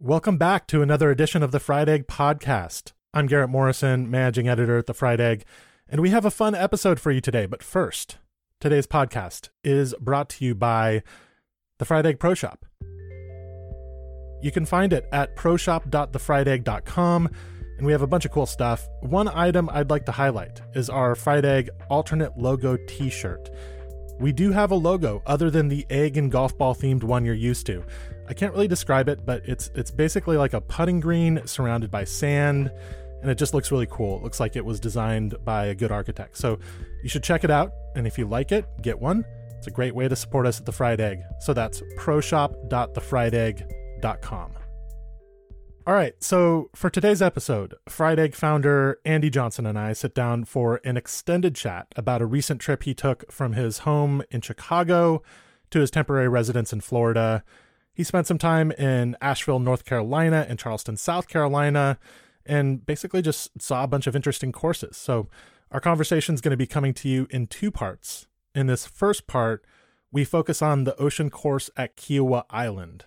Welcome back to another edition of the Fried Egg Podcast. I'm Garrett Morrison, managing editor at the Fried Egg, and we have a fun episode for you today. But first, today's podcast is brought to you by the Fried Egg Pro Shop. You can find it at proshop.thefriedegg.com, and we have a bunch of cool stuff. One item I'd like to highlight is our Fried Egg alternate logo t shirt. We do have a logo other than the egg and golf ball themed one you're used to. I can't really describe it, but it's it's basically like a putting green surrounded by sand, and it just looks really cool. It looks like it was designed by a good architect. So you should check it out, and if you like it, get one. It's a great way to support us at the Fried Egg. So that's proshop.thefriedegg.com. All right, so for today's episode, Fried Egg founder Andy Johnson and I sit down for an extended chat about a recent trip he took from his home in Chicago to his temporary residence in Florida. He spent some time in Asheville, North Carolina, and Charleston, South Carolina, and basically just saw a bunch of interesting courses. So, our conversation is going to be coming to you in two parts. In this first part, we focus on the ocean course at Kiawah Island.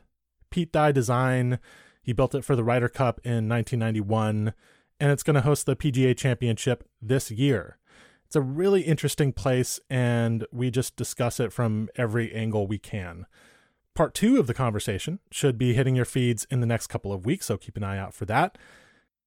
Pete Dye Design he built it for the Ryder Cup in 1991, and it's going to host the PGA Championship this year. It's a really interesting place, and we just discuss it from every angle we can. Part two of the conversation should be hitting your feeds in the next couple of weeks, so keep an eye out for that.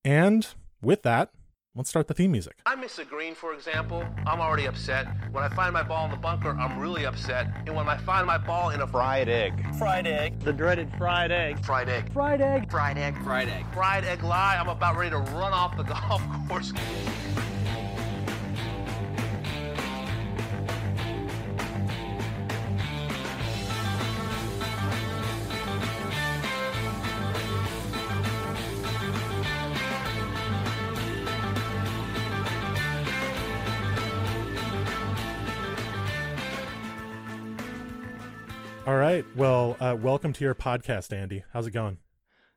And with that, Let's start the theme music. I miss a green, for example. I'm already upset. When I find my ball in the bunker, I'm really upset. And when I find my ball in a fried egg, fried egg, the dreaded fried egg, fried egg, fried egg, fried egg, fried egg, fried egg lie, I'm about ready to run off the golf course. All right. Well, uh, welcome to your podcast, Andy. How's it going?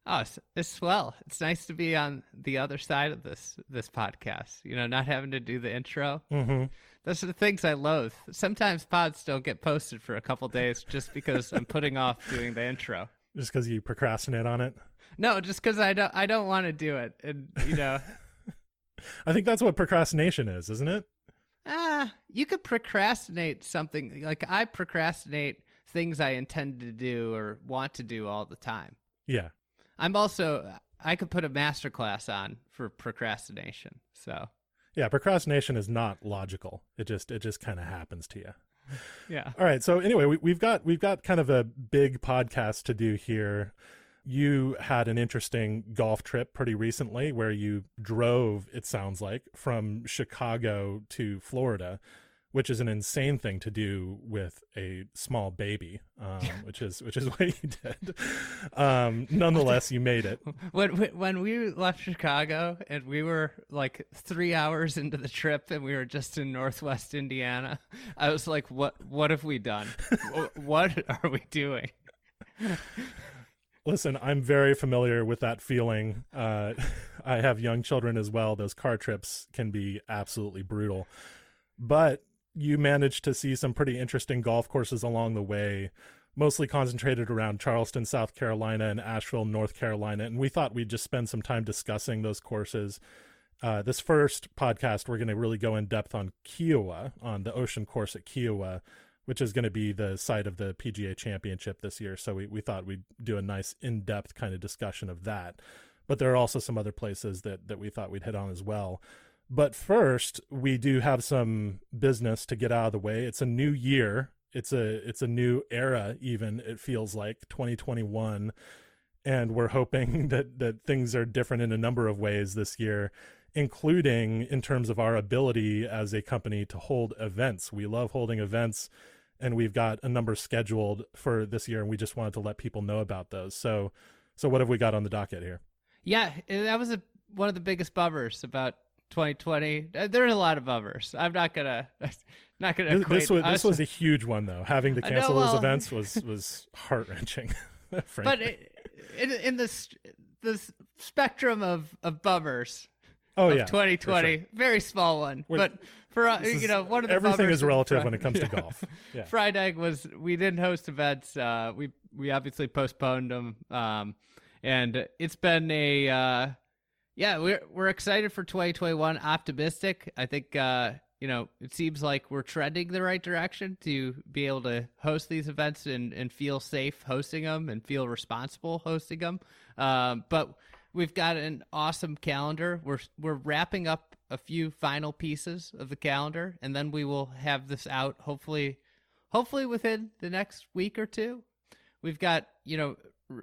Oh, it's, it's swell. It's nice to be on the other side of this this podcast. You know, not having to do the intro. Mm-hmm. Those are the things I loathe. Sometimes pods don't get posted for a couple days just because I'm putting off doing the intro. Just because you procrastinate on it? No, just because I don't. I don't want to do it, and you know. I think that's what procrastination is, isn't it? Ah, uh, you could procrastinate something. Like I procrastinate things I intend to do or want to do all the time. Yeah. I'm also I could put a master class on for procrastination. So Yeah, procrastination is not logical. It just it just kind of happens to you. Yeah. All right. So anyway, we, we've got we've got kind of a big podcast to do here. You had an interesting golf trip pretty recently where you drove, it sounds like, from Chicago to Florida which is an insane thing to do with a small baby, um, which is which is what you did. Um, nonetheless, you made it. When when we left Chicago and we were like three hours into the trip and we were just in Northwest Indiana, I was like, "What what have we done? what are we doing?" Listen, I'm very familiar with that feeling. Uh, I have young children as well. Those car trips can be absolutely brutal. But you managed to see some pretty interesting golf courses along the way, mostly concentrated around Charleston, South Carolina, and Asheville, North Carolina. And we thought we'd just spend some time discussing those courses. Uh, this first podcast, we're going to really go in depth on Kiawah, on the ocean course at Kiawah, which is going to be the site of the PGA Championship this year. So we, we thought we'd do a nice in depth kind of discussion of that. But there are also some other places that, that we thought we'd hit on as well. But first, we do have some business to get out of the way. It's a new year. It's a it's a new era even it feels like 2021 and we're hoping that that things are different in a number of ways this year including in terms of our ability as a company to hold events. We love holding events and we've got a number scheduled for this year and we just wanted to let people know about those. So so what have we got on the docket here? Yeah, that was a one of the biggest bummers about 2020. Uh, there are a lot of bummers. I'm not gonna not gonna. This, this was this was a huge one though. Having to cancel know, well, those events was was heart wrenching. but it, in, in the the spectrum of of bummers. Oh of yeah, 2020, sure. very small one. We're, but for uh, you know, one of the everything is relative when it comes yeah. to golf. Yeah. Fried Egg was we didn't host events. Uh, we we obviously postponed them. Um, and it's been a uh, yeah, we're we're excited for 2021. Optimistic. I think uh, you know it seems like we're trending the right direction to be able to host these events and and feel safe hosting them and feel responsible hosting them. Um, but we've got an awesome calendar. We're we're wrapping up a few final pieces of the calendar, and then we will have this out hopefully, hopefully within the next week or two. We've got you know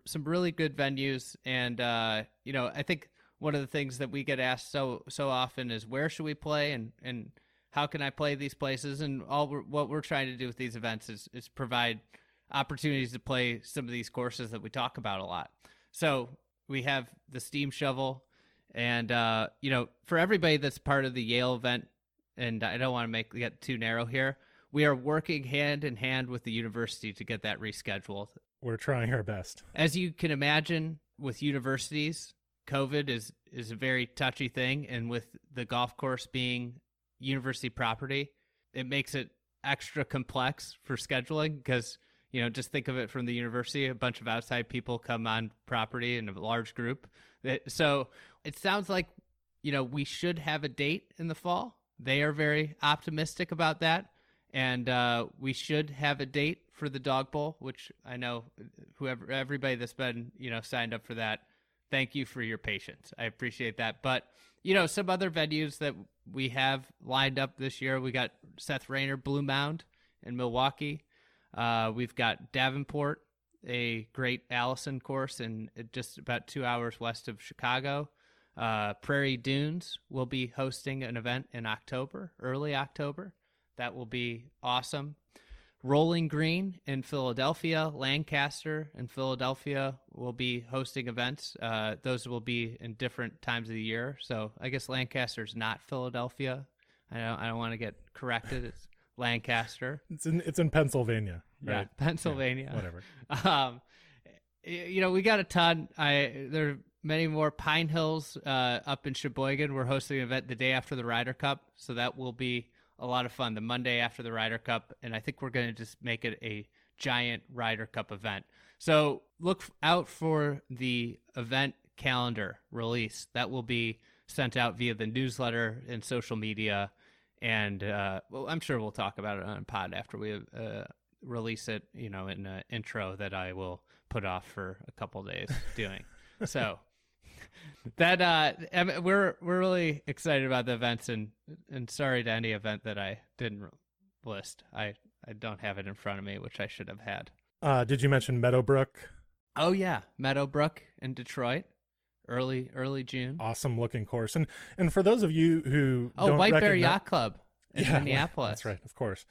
some really good venues, and uh, you know I think one of the things that we get asked so so often is where should we play and and how can I play these places? And all we're, what we're trying to do with these events is is provide opportunities to play some of these courses that we talk about a lot. So we have the Steam Shovel, and uh, you know, for everybody that's part of the Yale event, and I don't want to make get too narrow here. We are working hand in hand with the university to get that rescheduled. We're trying our best. As you can imagine, with universities, COVID is is a very touchy thing, and with the golf course being university property, it makes it extra complex for scheduling because you know just think of it from the university a bunch of outside people come on property in a large group. So it sounds like you know we should have a date in the fall. They are very optimistic about that. And uh, we should have a date for the dog bowl which i know whoever everybody that's been you know signed up for that thank you for your patience i appreciate that but you know some other venues that we have lined up this year we got seth Raynor blue mound in milwaukee uh, we've got Davenport, a great Allison course, and just about two hours west of Chicago. Uh, Prairie Dunes will be hosting an event in October, early October. That will be awesome. Rolling Green in Philadelphia, Lancaster in Philadelphia will be hosting events. Uh, those will be in different times of the year. So I guess Lancaster is not Philadelphia. I don't. I don't want to get corrected. It's Lancaster. It's in it's in Pennsylvania. Yeah, Right? Pennsylvania. Yeah, whatever. Um, you know, we got a ton. I there are many more. Pine Hills uh, up in Sheboygan. We're hosting an event the day after the Ryder Cup, so that will be a lot of fun. The Monday after the Ryder Cup, and I think we're going to just make it a giant Ryder Cup event. So look out for the event calendar release. That will be sent out via the newsletter and social media. And uh, well, I'm sure we'll talk about it on pod after we uh, release it. You know, in an intro that I will put off for a couple days doing. so that uh, we're we're really excited about the events, and and sorry to any event that I didn't list. I I don't have it in front of me, which I should have had. Uh, did you mention Meadowbrook? Oh yeah, Meadowbrook in Detroit, early early June. Awesome looking course. And and for those of you who Oh, White Bear Yacht Club in Yeah, Minneapolis. That's right, of course.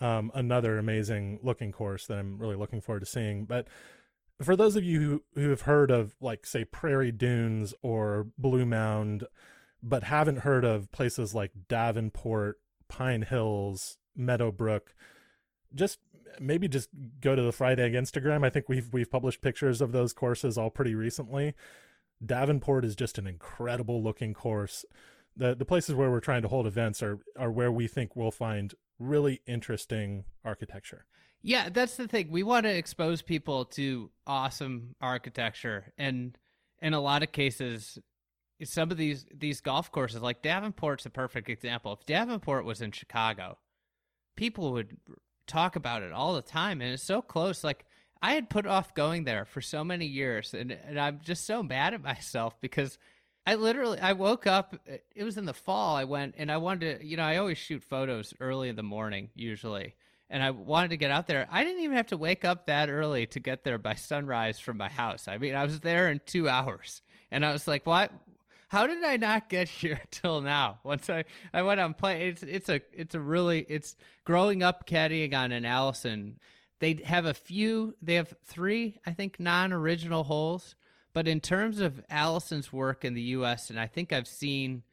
Um, another amazing looking course that I'm really looking forward to seeing. But for those of you who, who have heard of, like, say, Prairie Dunes or Blue Mound, but haven't heard of places like Davenport, Pine Hills, Meadowbrook, just maybe just go to the Fried Egg Instagram. I think we've we've published pictures of those courses all pretty recently. Davenport is just an incredible looking course. The the places where we're trying to hold events are are where we think we'll find really interesting architecture. Yeah, that's the thing. We want to expose people to awesome architecture, and in a lot of cases, some of these these golf courses, like Davenport's a perfect example. If Davenport was in Chicago, people would talk about it all the time, and it's so close. Like I had put off going there for so many years, and and I'm just so mad at myself because I literally I woke up. Uh, it was in the fall. I went and I wanted to. You know, I always shoot photos early in the morning usually and I wanted to get out there. I didn't even have to wake up that early to get there by sunrise from my house. I mean, I was there in two hours, and I was like, "What? How did I not get here till now?" Once I I went on play, it's it's a it's a really it's growing up caddying on an Allison. They have a few. They have three, I think, non-original holes. But in terms of Allison's work in the U.S., and I think I've seen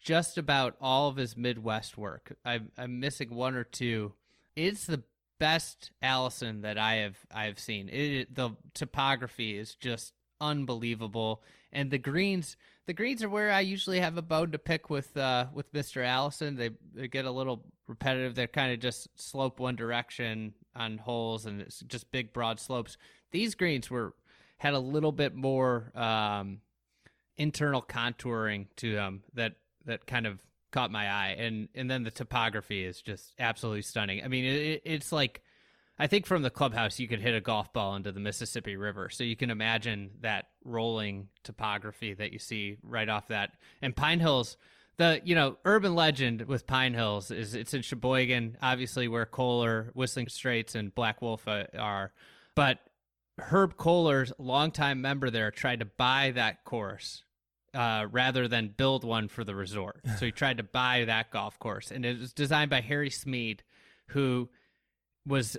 just about all of his Midwest work. I'm, I'm missing one or two it's the best Allison that I have I have seen. It the topography is just unbelievable, and the greens the greens are where I usually have a bone to pick with uh, with Mister Allison. They they get a little repetitive. They're kind of just slope one direction on holes, and it's just big broad slopes. These greens were had a little bit more um, internal contouring to them that that kind of caught my eye, and and then the topography is just absolutely stunning. I mean, it, it's like I think from the clubhouse you could hit a golf ball into the Mississippi River, so you can imagine that rolling topography that you see right off that. And Pine Hills, the you know urban legend with Pine Hills is it's in Sheboygan, obviously where Kohler, Whistling Straits, and Black Wolf uh, are, but Herb Kohler's longtime member there tried to buy that course uh, rather than build one for the resort. So he tried to buy that golf course, and it was designed by Harry Smead, who was,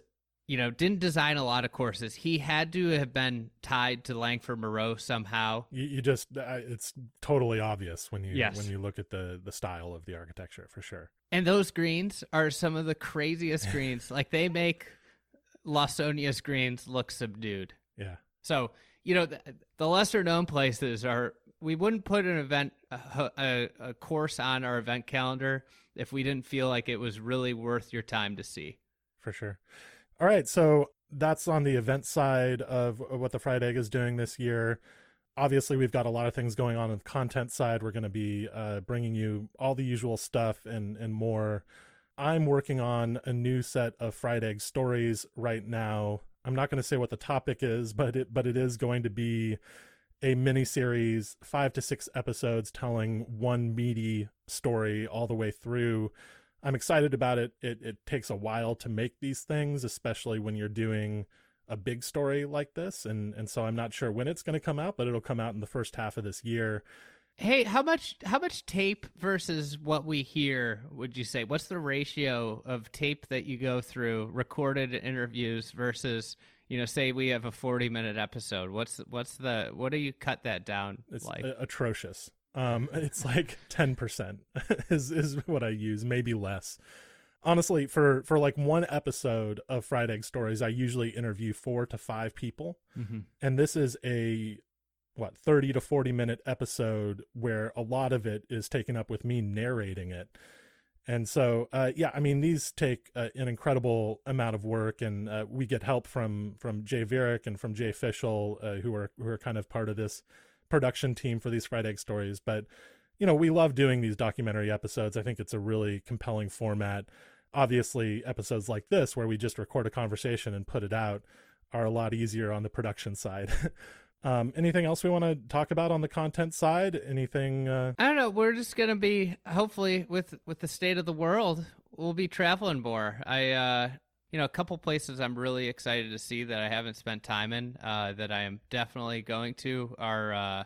you know, didn't design a lot of courses. He had to have been tied to Langford Moreau somehow. You, you just uh, it's totally obvious when you Yes. when you look at the the style of the architecture for sure. And those greens are some of the craziest greens. like they make Lawsonia's greens look subdued. Yeah. So you know the, the lesser known places are. We wouldn't put an event a, a, course on our event calendar if we didn't feel like it was really worth your time to see. for sure. All right, so that's on the event side of what the Fried Egg is doing this year. Obviously, we've got a lot of things going on on the content side. We're going to be uh, bringing you all the usual stuff and and more. I'm working on a new set of Fried Egg stories right now. I'm not going to say what the topic is, but it but it is going to be a mini series, five to six episodes, telling one meaty story all the way through. I'm excited about it. It it takes a while to make these things, especially when you're doing a big story like this, and and so I'm not sure when it's going to come out, but it'll come out in the first half of this year. Hey, how much how much tape versus what we hear would you say? What's the ratio of tape that you go through, recorded interviews versus, you know, say we have a 40 minute episode. What's what's the what do you cut that down It's like? atrocious. Um, it's like ten percent is is what I use, maybe less. Honestly, for for like one episode of Fried Egg Stories, I usually interview four to five people. Mhm. and this is a what 30 to 40 minute episode where a lot of it is taken up with me narrating it and so uh, yeah i mean these take uh, an incredible amount of work and uh, we get help from from jay Varick and from jay Fischel, uh, who are who are kind of part of this production team for these fried egg stories. But you know we love doing these documentary episodes. I think it's a really compelling format. Obviously episodes like this where we just record a conversation and put it out are a lot easier on the production side. um, anything else we want to talk about on the content side? Anything? Uh, I don't know. We're just gonna be hopefully with with the state of the world, we'll be traveling more. I uh you know a couple places I'm really excited to see that I haven't spent time in. Uh, that I am definitely going to are uh,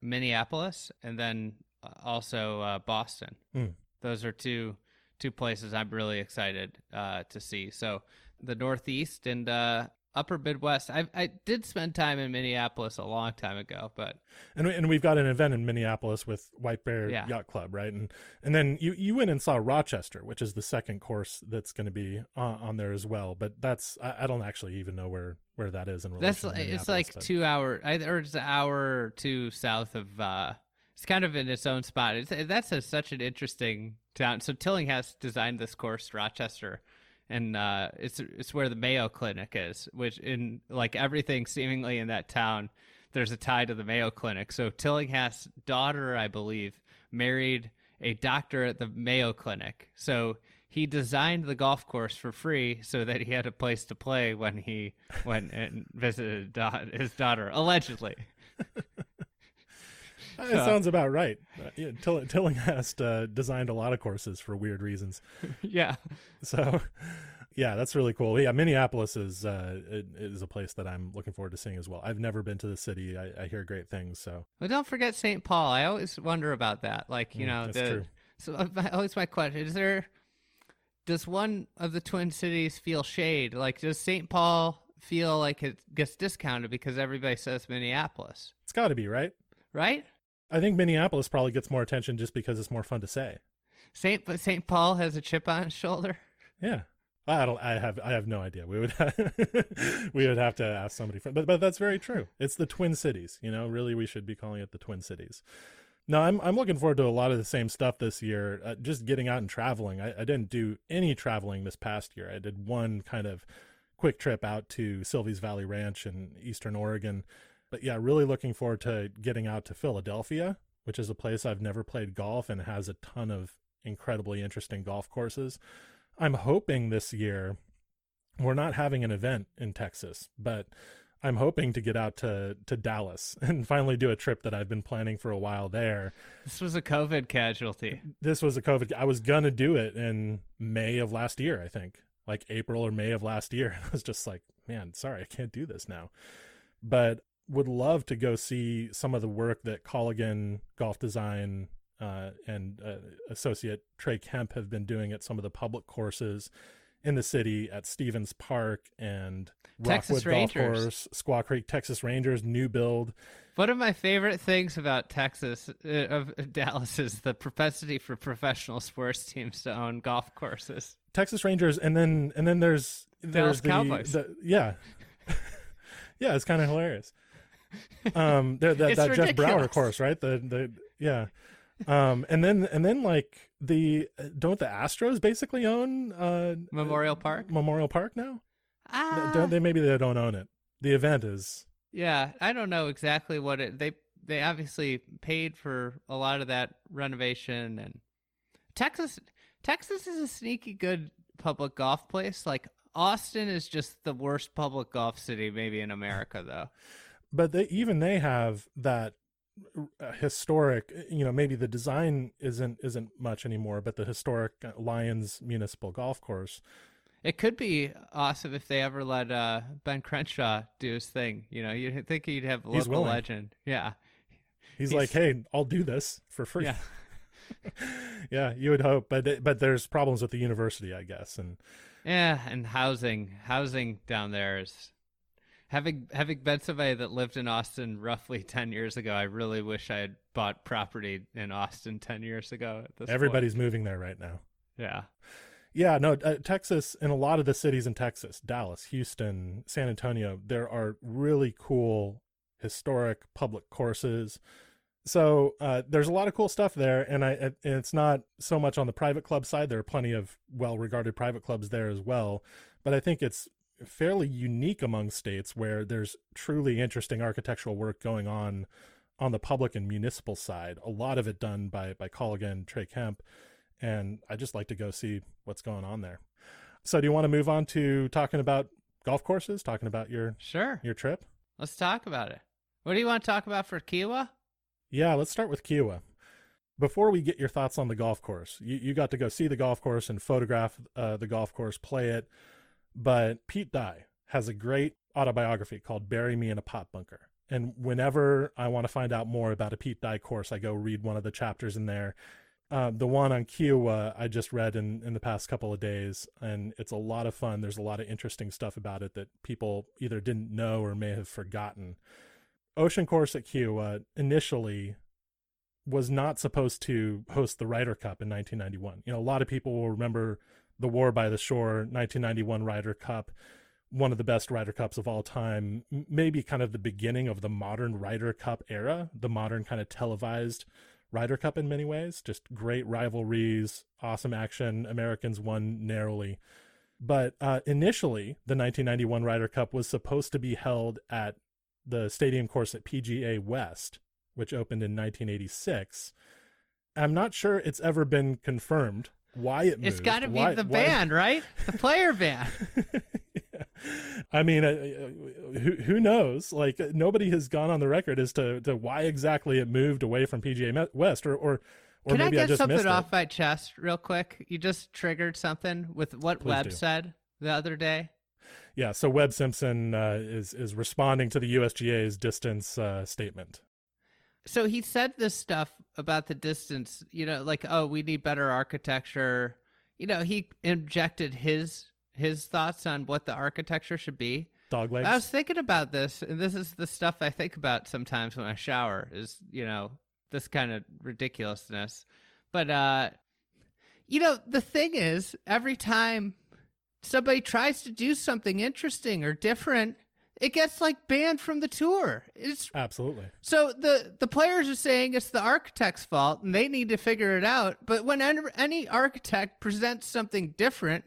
Minneapolis and then uh, also uh, Boston. Hmm. Those are two two places I'm really excited uh, to see. So the Northeast and uh, Upper Midwest. I I did spend time in Minneapolis a long time ago, but and and we've got an event in Minneapolis with White Bear Yeah. Yacht Club, right? And and then you you went and saw Rochester, which is the second course that's going to be on, on there as well. But that's I, I don't actually even know where where that is in relation. That's it's like but- two hour, I- or it's an hour or two south of. uh It's kind of in its own spot. It's that's a, such an interesting town. So Tillinghast designed this course, Rochester, and uh, it's it's where the Mayo Clinic is. Which in like everything seemingly in that town, there's a tie to the Mayo Clinic. So Tillinghast's daughter, I believe, married a doctor at the Mayo Clinic. So he designed the golf course for free so that he had a place to play when he went and visited his daughter, allegedly. It sounds about right. Uh, yeah, Till- Tillinghast uh, designed a lot of courses for weird reasons. yeah. So, yeah, that's really cool. Yeah, Minneapolis is uh, is a place that I'm looking forward to seeing as well. I've never been to the city. I, I hear great things. So, Well, don't forget St. Paul. I always wonder about that. Like, you Mm, know, that's the, true. so uh, always my question is there, does one of the Twin Cities feel shade? Like, does St. Paul feel like it gets discounted because everybody says Minneapolis, it's got to be right. right? I think Minneapolis probably gets more attention just because it's more fun to say. St. St. Paul has a chip on his shoulder. Yeah. I don't. I have. I have no idea. We would. we would have to ask somebody. From, but but that's very true. It's the Twin Cities. You know, really, we should be calling it the Twin Cities. No, I'm. I'm looking forward to a lot of the same stuff this year. Uh, just getting out and traveling. I, I didn't do any traveling this past year. I did one kind of quick trip out to Silvies Valley Ranch in Eastern Oregon. But yeah, really looking forward to getting out to Philadelphia, which is a place I've never played golf and has a ton of incredibly interesting golf courses. I'm hoping this year we're not having an event in Texas, but I'm hoping to get out to to Dallas and finally do a trip that I've been planning for a while there. This was a COVID casualty. This was a COVID. I was gonna do it in May of last year, I think, like April or May of last year. I was just like, man, sorry, I can't do this now. But would love to go see some of the work that Colligan Golf Design uh, and uh, associate Trey Kemp have been doing at some of the public courses in the city at Stevens Park and Texas Rockwood Golf Rangers. Course, Squaw Creek, Texas Rangers, new build. One of my favorite things about Texas, uh, of of Dallas, is the propensity for professional sports teams to own golf courses. Texas Rangers, and then and then there's Dallas there's the, Cowboys. the- yeah, yeah, it's kind of hilarious. Um, that, It's that Jeff Brauer course, right? The the yeah, um, and then and then like the don't the Astros basically own uh Memorial Park. Memorial Park now? Ah, Don't they? Maybe they don't own it. The event is yeah, I don't know exactly what it. They they obviously paid for a lot of that renovation, and Texas Texas is a sneaky good public golf place. Like Austin is just the worst public golf city maybe in America, though. But they even they have that historic you know maybe the design isn't isn't much anymore but the historic uh, lions municipal golf course It could be awesome if they ever let uh, Ben Crenshaw do his thing. You know, you'd think he'd have a local legend. Yeah, he's, He's- like hey i'll do this for free yeah. yeah you would hope but but there's problems with the university i guess and Yeah, and housing, housing down there is having having been somebody that lived in Austin roughly ten years ago. I really wish I had bought property in Austin ten years ago. At this point. everybody's moving there right now yeah, yeah no uh, texas and a lot of the cities in texas dallas houston san antonio there are really cool historic public courses so uh, there's a lot of cool stuff there and i and it's not so much on the private club side there are plenty of well regarded private clubs there as well but i think it's fairly unique among states where there's truly interesting architectural work going on on the public and municipal side a lot of it done by by colligan trey kemp and i just like to go see what's going on there so do you want to move on to talking about golf courses talking about your sure. your trip Let's talk about it. What do you want to talk about for Kiawah? Yeah, let's start with Kiawah. Before we get your thoughts on the golf course, you, you got to go see the golf course and photograph uh, the golf course, play it. But Pete Dye has a great autobiography called Bury Me in a Pot Bunker. And whenever I want to find out more about a Pete Dye course, I go read one of the chapters in there. Uh, the one on Kiawah I just read in, in the past couple of days, and it's a lot of fun. There's a lot of interesting stuff about it that people either didn't know or may have forgotten. Ocean Course at Kiawah initially was not supposed to host the Ryder Cup in 1991. You know, a lot of people will remember the War by the Shore 1991 Ryder Cup, one of the best Ryder Cups of all time, maybe kind of the beginning of the modern Ryder Cup era, the modern kind of televised Ryder Cup in many ways. Just great rivalries, awesome action. Americans won narrowly. But uh, initially, the 1991 Ryder Cup was supposed to be held at the stadium course at PGA West, which opened in 1986. I'm not sure it's ever been confirmed why it moved. It's got to be why- the why- band, right? The player band. I mean, uh, uh, who who knows? Like nobody has gone on the record as to, to why exactly it moved away from PGA West, or or or Can I maybe I, get just something off it. my chest real quick? You just triggered something with what Please Webb do. said the other day. Yeah, so Webb Simpson uh, is is responding to the USGA's distance uh, statement. So he said this stuff about the distance, you know, like oh, we need better architecture. You know, he injected his his thoughts on what the architecture should be. Dog legs. I was thinking about this, and this is the stuff I think about sometimes when I shower. Is you know this kind of ridiculousness, but uh, you know the thing is, every time somebody tries to do something interesting or different, it gets like banned from the tour. It's Absolutely. so the the players are saying it's the architect's fault and they need to figure it out. But when any, any architect presents something different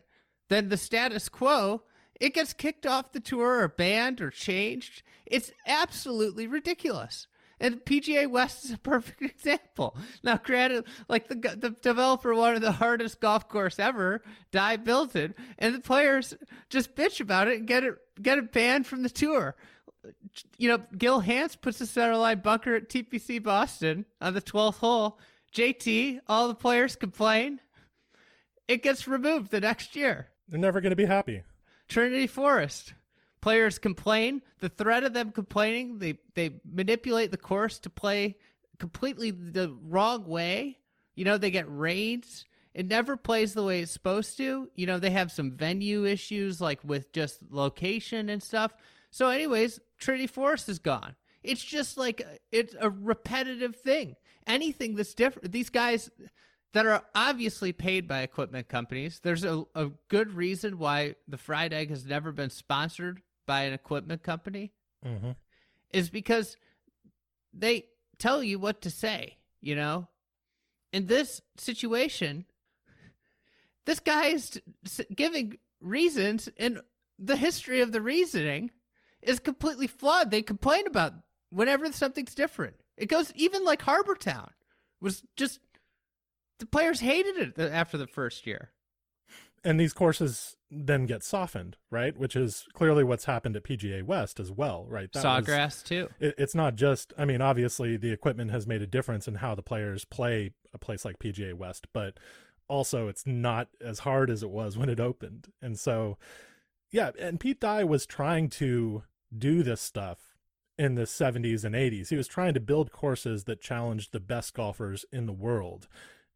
than the status quo, it gets kicked off the tour or banned or changed. It's absolutely ridiculous. And PGA West is a perfect example. Now, granted, like the the developer wanted the hardest golf course ever, Dye built it, and the players just bitch about it and get it get it banned from the tour. You know, Gil Hanse puts a center line bunker at TPC Boston on the twelfth hole. JT, all the players complain. It gets removed the next year. They're never going to be happy. Trinity Forest. Players complain. The threat of them complaining, they they manipulate the course to play completely the wrong way. You know, they get raids. It never plays the way it's supposed to. You know, they have some venue issues like with just location and stuff. So, anyways, Trinity Forest is gone. It's just like it's a repetitive thing. Anything that's different, these guys that are obviously paid by equipment companies. There's a, a good reason why the fried egg has never been sponsored by an equipment company. Mm-hmm. Is because they tell you what to say, you know? In this situation, this guy is giving reasons, and the history of the reasoning is completely flawed. They complain about whenever something's different. It goes even like Harbour Town was just the players hated it after the first year. And these courses then get softened, right? Which is clearly what's happened at PGA West as well, right? That Sawgrass was, too. It, it's not just. I mean, obviously the equipment has made a difference in how the players play a place like PGA West, but also it's not as hard as it was when it opened. And so, yeah, and Pete Dye was trying to do this stuff in the 70s and 80s. He was trying to build courses that challenged the best golfers in the world.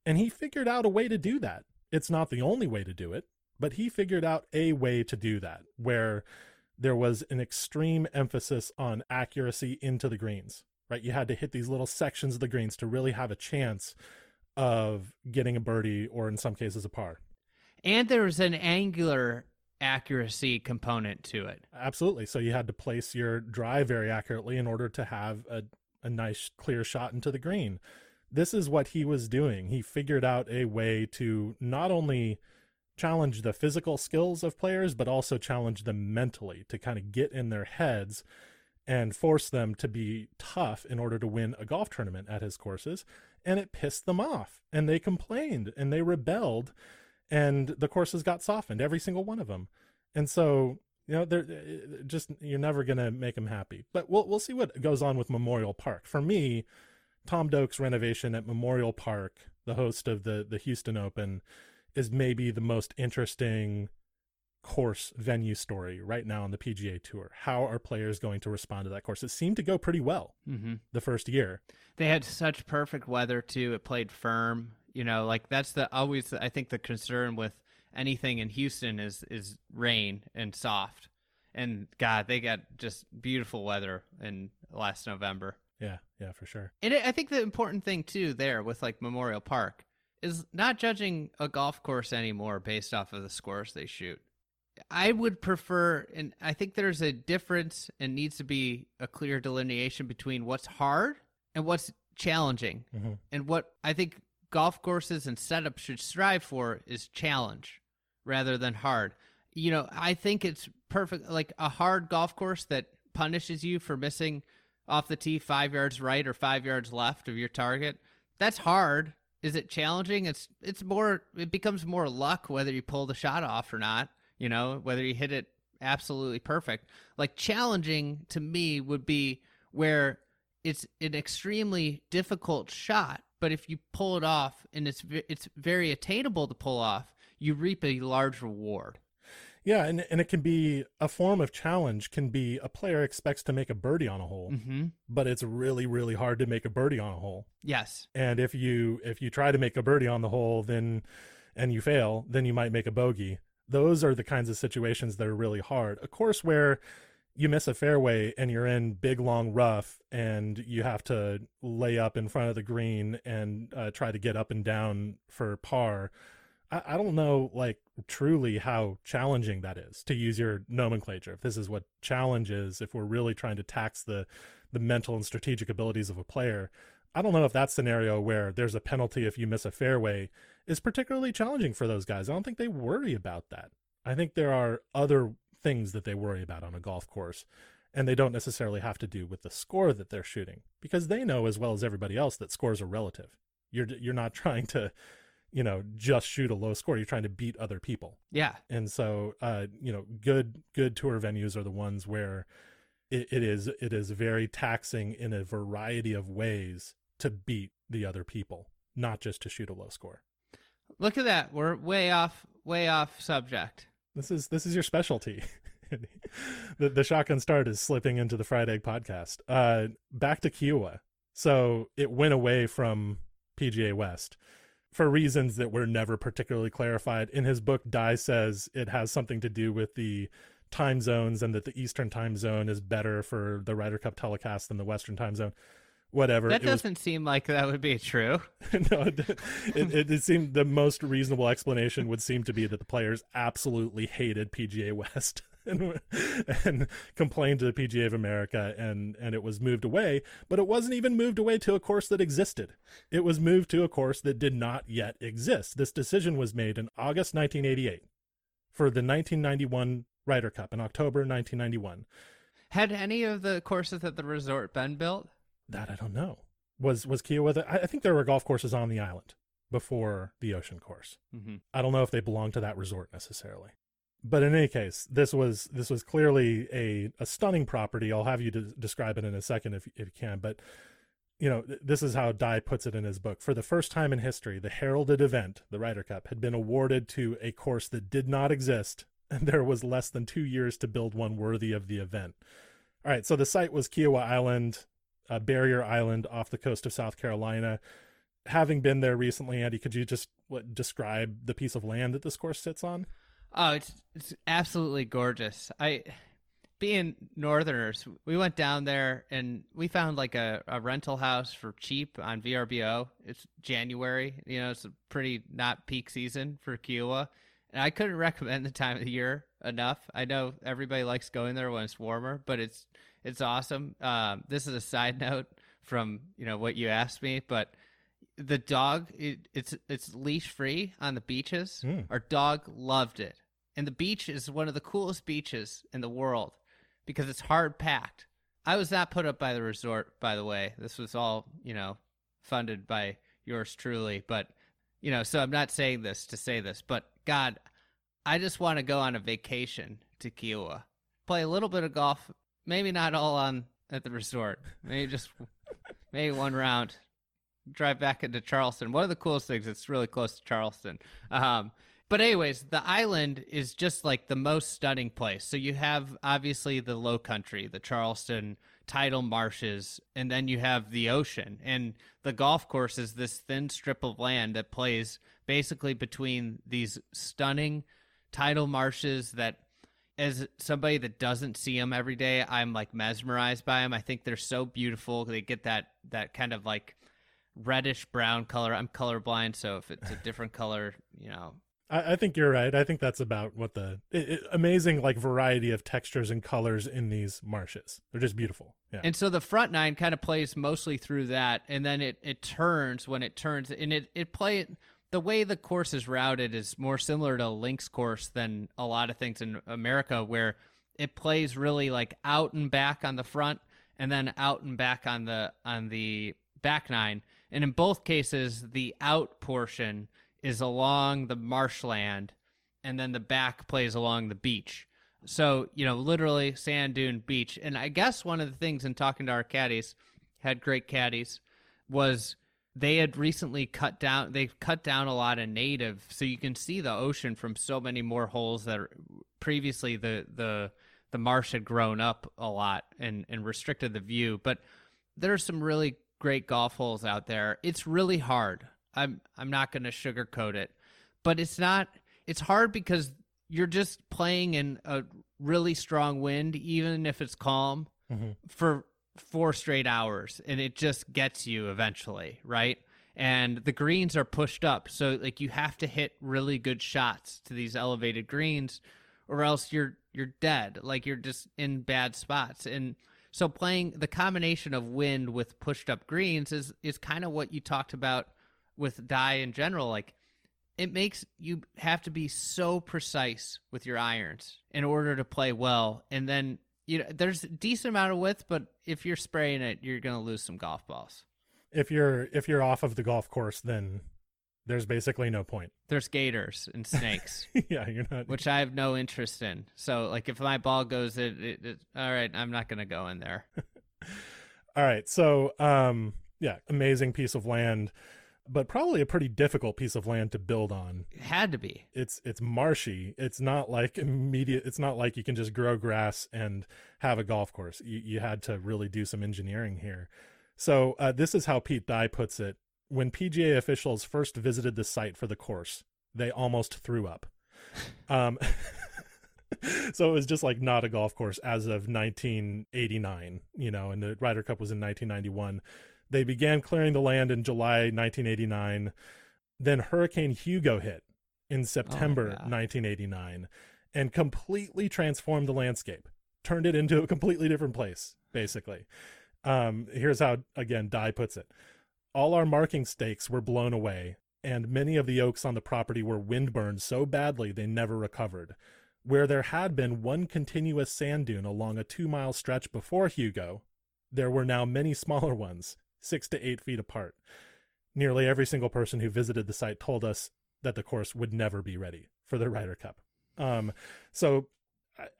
And he figured out a way to do that. It's not the only way to do it, but he figured out a way to do that where there was an extreme emphasis on accuracy into the greens, right? You had to hit these little sections of the greens to really have a chance of getting a birdie or in some cases a par. And there was an angular accuracy component to it. Absolutely. So you had to place your drive very accurately in order to have a, a nice clear shot into the green this is what he was doing. He figured out a way to not only challenge the physical skills of players, but also challenge them mentally to kind of get in their heads and force them to be tough in order to win a golf tournament at his courses. And it pissed them off. And they complained and they rebelled. And the courses got softened, every single one of them. And so, you know, they're eh, just, you're never going to make them happy. But we'll, we'll see what goes on with Memorial Park. For me, Tom Doak's renovation at Memorial Park, the host of the the Houston Open, is maybe the most interesting course venue story right now on the PGA Tour. How are players going to respond to that course? It seemed to go pretty well mm-hmm. the first year. They had such perfect weather too. It played firm. You know, like that's the always I think the concern with anything in Houston is is rain and soft. And God, they got just beautiful weather in last November. Yeah, yeah, for sure. And I think the important thing too there with like Memorial Park is not judging a golf course anymore based off of the scores they shoot. I would prefer, and I think there's a difference and needs to be a clear delineation between what's hard and what's challenging. Mm-hmm. And what I think golf courses and setups should strive for is challenge rather than hard. You know, I think it's perfect, like a hard golf course that punishes you for missing – off the tee five yards right or five yards left of your target. That's hard. Is it challenging? It's it's more it becomes more luck whether you pull the shot off or not, you know, whether you hit it absolutely perfect. Like challenging to me would be where it's an extremely difficult shot, but if you pull it off and it's it's very attainable to pull off, you reap a large reward. Yeah, and and it can be a form of challenge. Can be a player expects to make a birdie on a hole, mm-hmm. but it's really really hard to make a birdie on a hole. Yes. And if you if you try to make a birdie on the hole, then and you fail, then you might make a bogey. Those are the kinds of situations that are really hard. A course where you miss a fairway and you're in big long rough and you have to lay up in front of the green and uh, try to get up and down for par I, I don't know like truly how challenging that is to use your nomenclature. If this is what challenge is, if we're really trying to tax the the mental and strategic abilities of a player, I don't know if that scenario where there's a penalty if you miss a fairway is particularly challenging for those guys. I don't think they worry about that. I think there are other things that they worry about on a golf course. And they don't necessarily have to do with the score that they're shooting because they know as well as everybody else that scores are relative. You're you're not trying to, you know, just shoot a low score. You're trying to beat other people. Yeah. And so, uh, you know, good good tour venues are the ones where it, it is it is very taxing in a variety of ways to beat the other people, not just to shoot a low score. Look at that. We're way off way off subject. This is this is your specialty. the the shotgun start is slipping into the fried egg podcast. Uh back to Kiawah So it went away from PGA West for reasons that were never particularly clarified. In his book, Dye says it has something to do with the time zones and that the Eastern time zone is better for the Ryder Cup telecast than the Western time zone. Whatever. That It doesn't seem like that would be true. no, it, it, it seemed the most reasonable explanation would seem to be that the players absolutely hated PGA West and, and complained to the PGA of America, and and it was moved away. But it wasn't even moved away to a course that existed. It was moved to a course that did not yet exist. This decision was made in August 1988 for the 1991 Ryder Cup in October 1991. Had any of the courses at the resort been built? That I don't know. Was was Kiawah? The, I think there were golf courses on the island before the ocean course. Mm-hmm. I don't know if they belong to that resort necessarily. But in any case, this was this was clearly a, a stunning property. I'll have you de- describe it in a second if if you can. But you know, th- this is how Dye puts it in his book. For the first time in history, the heralded event, the Ryder Cup, had been awarded to a course that did not exist, and there was less than two years to build one worthy of the event. All right, so the site was Kiawah Island, uh, Barrier Island off the coast of South Carolina. Having been there recently, Andy, could you just what, describe the piece of land that this course sits on? Oh, it's it's absolutely gorgeous. I being northerners, we went down there and we found like a, a rental house for cheap on VRBO. It's January, you know, it's a pretty not peak season for Kiawah. And I couldn't recommend the time of the year enough. I know everybody likes going there when it's warmer, but it's it's awesome. Um, this is a side note from you know what you asked me, but the dog it, it's it's leash free on the beaches. Mm. Our dog loved it, and the beach is one of the coolest beaches in the world because it's hard packed. I was not put up by the resort, by the way. This was all you know funded by yours truly, but you know, so I'm not saying this to say this, but God, I just want to go on a vacation to Kiawah, play a little bit of golf, maybe not all on at the resort, maybe just maybe one round, drive back into Charleston. One of the coolest things, it's really close to Charleston. Um, but anyways, the island is just like the most stunning place. So you have obviously the low country, the Charleston tidal marshes, and then you have the ocean. And the golf course is this thin strip of land that plays basically between these stunning tidal marshes that as somebody that doesn't see them every day, I'm like mesmerized by them. I think they're so beautiful. They get that that kind of like reddish brown color. I'm colorblind, so if it's a different color, you know, I, I think you're right. I think that's about what the it, it- amazing like variety of textures and colors in these marshes. They're just beautiful. Yeah. And so the front nine kind of plays mostly through that, and then it, it turns when it turns, and it it play the way the course is routed is more similar to a links course than a lot of things in America, where it plays really like out and back on the front, and then out and back on the on the back nine. And in both cases, the out portion is along the marshland, and then the back plays along the beach. So, you know, literally sand dune beach. And I guess one of the things in talking to our caddies, had great caddies, was they had recently cut down they've cut down a lot of native so you can see the ocean from so many more holes that are, previously the the the marsh had grown up a lot and and restricted the view but there's some really great golf holes out there. It's really hard. I'm i'm not going to sugarcoat it. But it's not it's hard because you're just playing in a really strong wind even if it's calm Mhm. for four straight hours and it just gets you eventually right? And the greens are pushed up so like you have to hit really good shots to these elevated greens or else you're you're dead. Like you're just in bad spots. And so playing the combination of wind with pushed up greens is is kind of what you talked about with Dye in general like it makes you have to be so precise with your irons in order to play well. And then you know there's a decent amount of width, but if you're spraying it, you're gonna lose some golf balls. If you're if you're off of the golf course, then there's basically no point. There's gators and snakes, yeah, you're not. which I have no interest in. So like if my ball goes in, it, it, all right, I'm not gonna go in there. All right, so um, yeah, amazing piece of land, but probably a pretty difficult piece of land to build on. It had to be. It's it's marshy. It's not like immediate. It's not like you can just grow grass and have a golf course. You you had to really do some engineering here. So uh, this is how Pete Dye puts it. When PGA officials first visited the site for the course, they almost threw up. Um, so it was just like not a golf course as of 1989, you know, and the Ryder Cup was in 1991. They began clearing the land in July 1989. Then Hurricane Hugo hit in September God. 1989 and completely transformed the landscape, turned it into a completely different place, basically. Um, here's how, again, Dye puts it All our marking stakes were blown away, and many of the oaks on the property were windburned so badly they never recovered. Where there had been one continuous sand dune along a two mile stretch before Hugo, there were now many smaller ones, six to eight feet apart. Nearly every single person who visited the site told us that the course would never be ready for the Ryder Cup. Um, so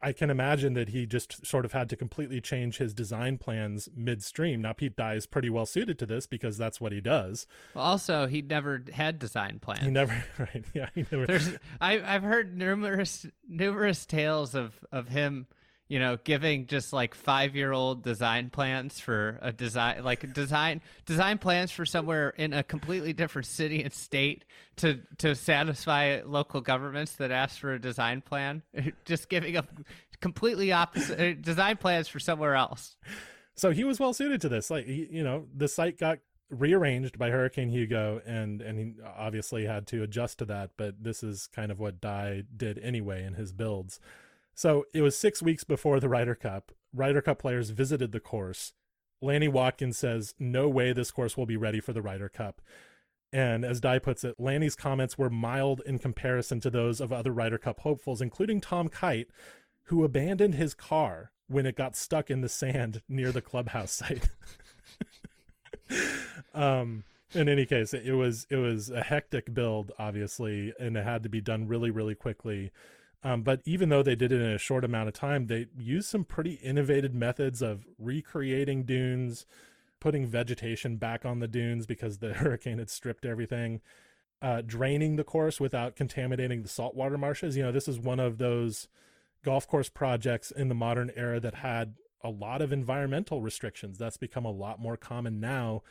I- can imagine that he just sort of had to completely change his design plans midstream. Now, Pete Dye is pretty well suited to this because that's what he does. Well, also, he never had design plans. He never, right? Yeah, he never. There's I I've heard numerous numerous tales of of him, you know, giving just like 5-year-old design plans for a design like design design plans for somewhere in a completely different city and state to to satisfy local governments that ask for a design plan. just giving up completely opposite uh, design plans for somewhere else. so he was well suited to this. Like, he, you know, the site got rearranged by Hurricane Hugo, and and he obviously had to adjust to that. But this is kind of what Dye did anyway in his builds. So it was six weeks before the Ryder Cup. Ryder Cup players visited the course. Lanny Wadkins says, "No way this course will be ready for the Ryder Cup." And as Dye puts it, Lanny's comments were mild in comparison to those of other Ryder Cup hopefuls, including Tom Kite, who abandoned his car when it got stuck in the sand near the clubhouse site. um, in any case, it was it was a hectic build, obviously, and it had to be done really, really quickly. Um, but even though they did it in a short amount of time, they used some pretty innovative methods of recreating dunes, putting vegetation back on the dunes because the hurricane had stripped everything, uh, draining the course without contaminating the saltwater marshes. You know, this is one of those golf course projects in the modern era that had a lot of environmental restrictions. That's become a lot more common now,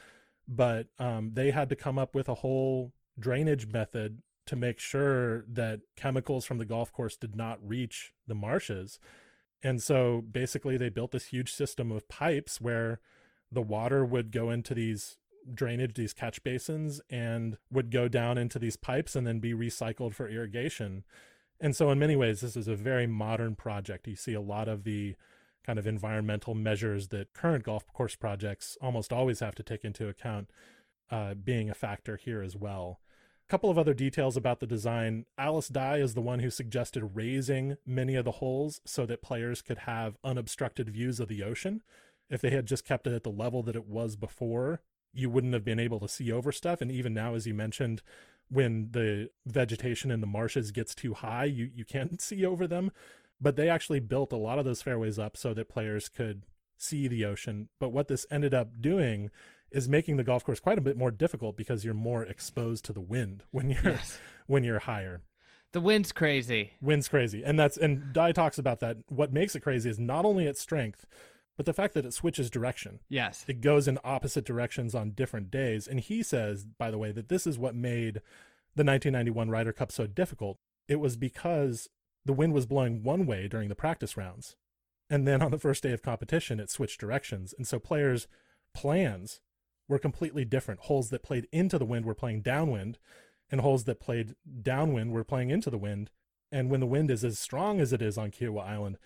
but um, they had to come up with a whole drainage method to make sure that chemicals from the golf course did not reach the marshes. And so basically, they built this huge system of pipes where the water would go into these drainage, these catch basins, and would go down into these pipes and then be recycled for irrigation. And so, in many ways, this is a very modern project. You see a lot of the kind of environmental measures that current golf course projects almost always have to take into account uh, being a factor here as well. Couple of other details about the design. Alice Dye is the one who suggested raising many of the holes so that players could have unobstructed views of the ocean. If they had just kept it at the level that it was before, you wouldn't have been able to see over stuff. And even now, as you mentioned, when the vegetation in the marshes gets too high, you, you can't see over them. But they actually built a lot of those fairways up so that players could see the ocean. But what this ended up doing is making the golf course quite a bit more difficult because you're more exposed to the wind when you're Yes. when you're higher. The wind's crazy. Wind's crazy. And that's and Dye talks about that. What makes it crazy is not only its strength, but the fact that it switches direction. Yes. It goes in opposite directions on different days. And he says, by the way, that this is what made the 1991 Ryder Cup so difficult. It was because the wind was blowing one way during the practice rounds. And then on the first day of competition, it switched directions. And so players' plans were completely different. Holes that played into the wind were playing downwind, and holes that played downwind were playing into the wind. And when the wind is as strong as it is on Kiawah Island,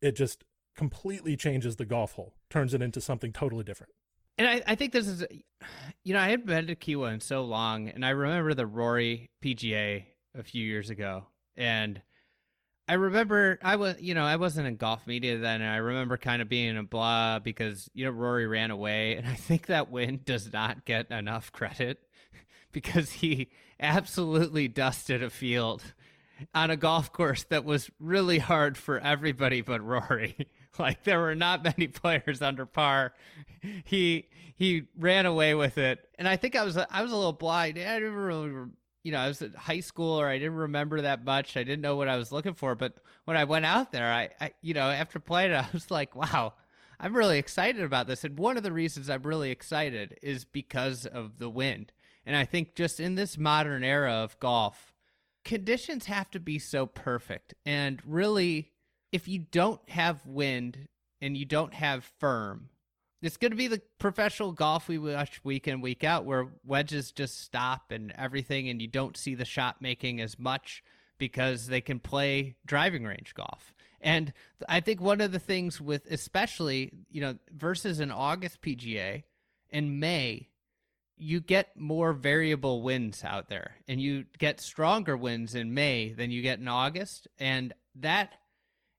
it just completely changes the golf hole, turns it into something totally different. And I, I think this is, you know, I had been to Kiawah in so long, and I remember the Rory PGA a few years ago, and I remember I was, you know, I wasn't in golf media then, and I remember kind of being a blah because you know Rory ran away, and I think that win does not get enough credit because he absolutely dusted a field on a golf course that was really hard for everybody but Rory. like there were not many players under par. He he ran away with it, and I think I was I was a little blind. I didn't really you know, I was at high school or I didn't remember that much. I didn't know what I was looking for. But when I went out there, I, I you know, after playing it, I was like, wow, I'm really excited about this. And one of the reasons I'm really excited is because of the wind. And I think just in this modern era of golf, conditions have to be so perfect. And really, if you don't have wind and you don't have firm, it's going to be the professional golf we watch week in week out where wedges just stop and everything and you don't see the shot making as much because they can play driving range golf. And i think one of the things with especially you know versus an august pga in may you get more variable winds out there and you get stronger winds in may than you get in august and that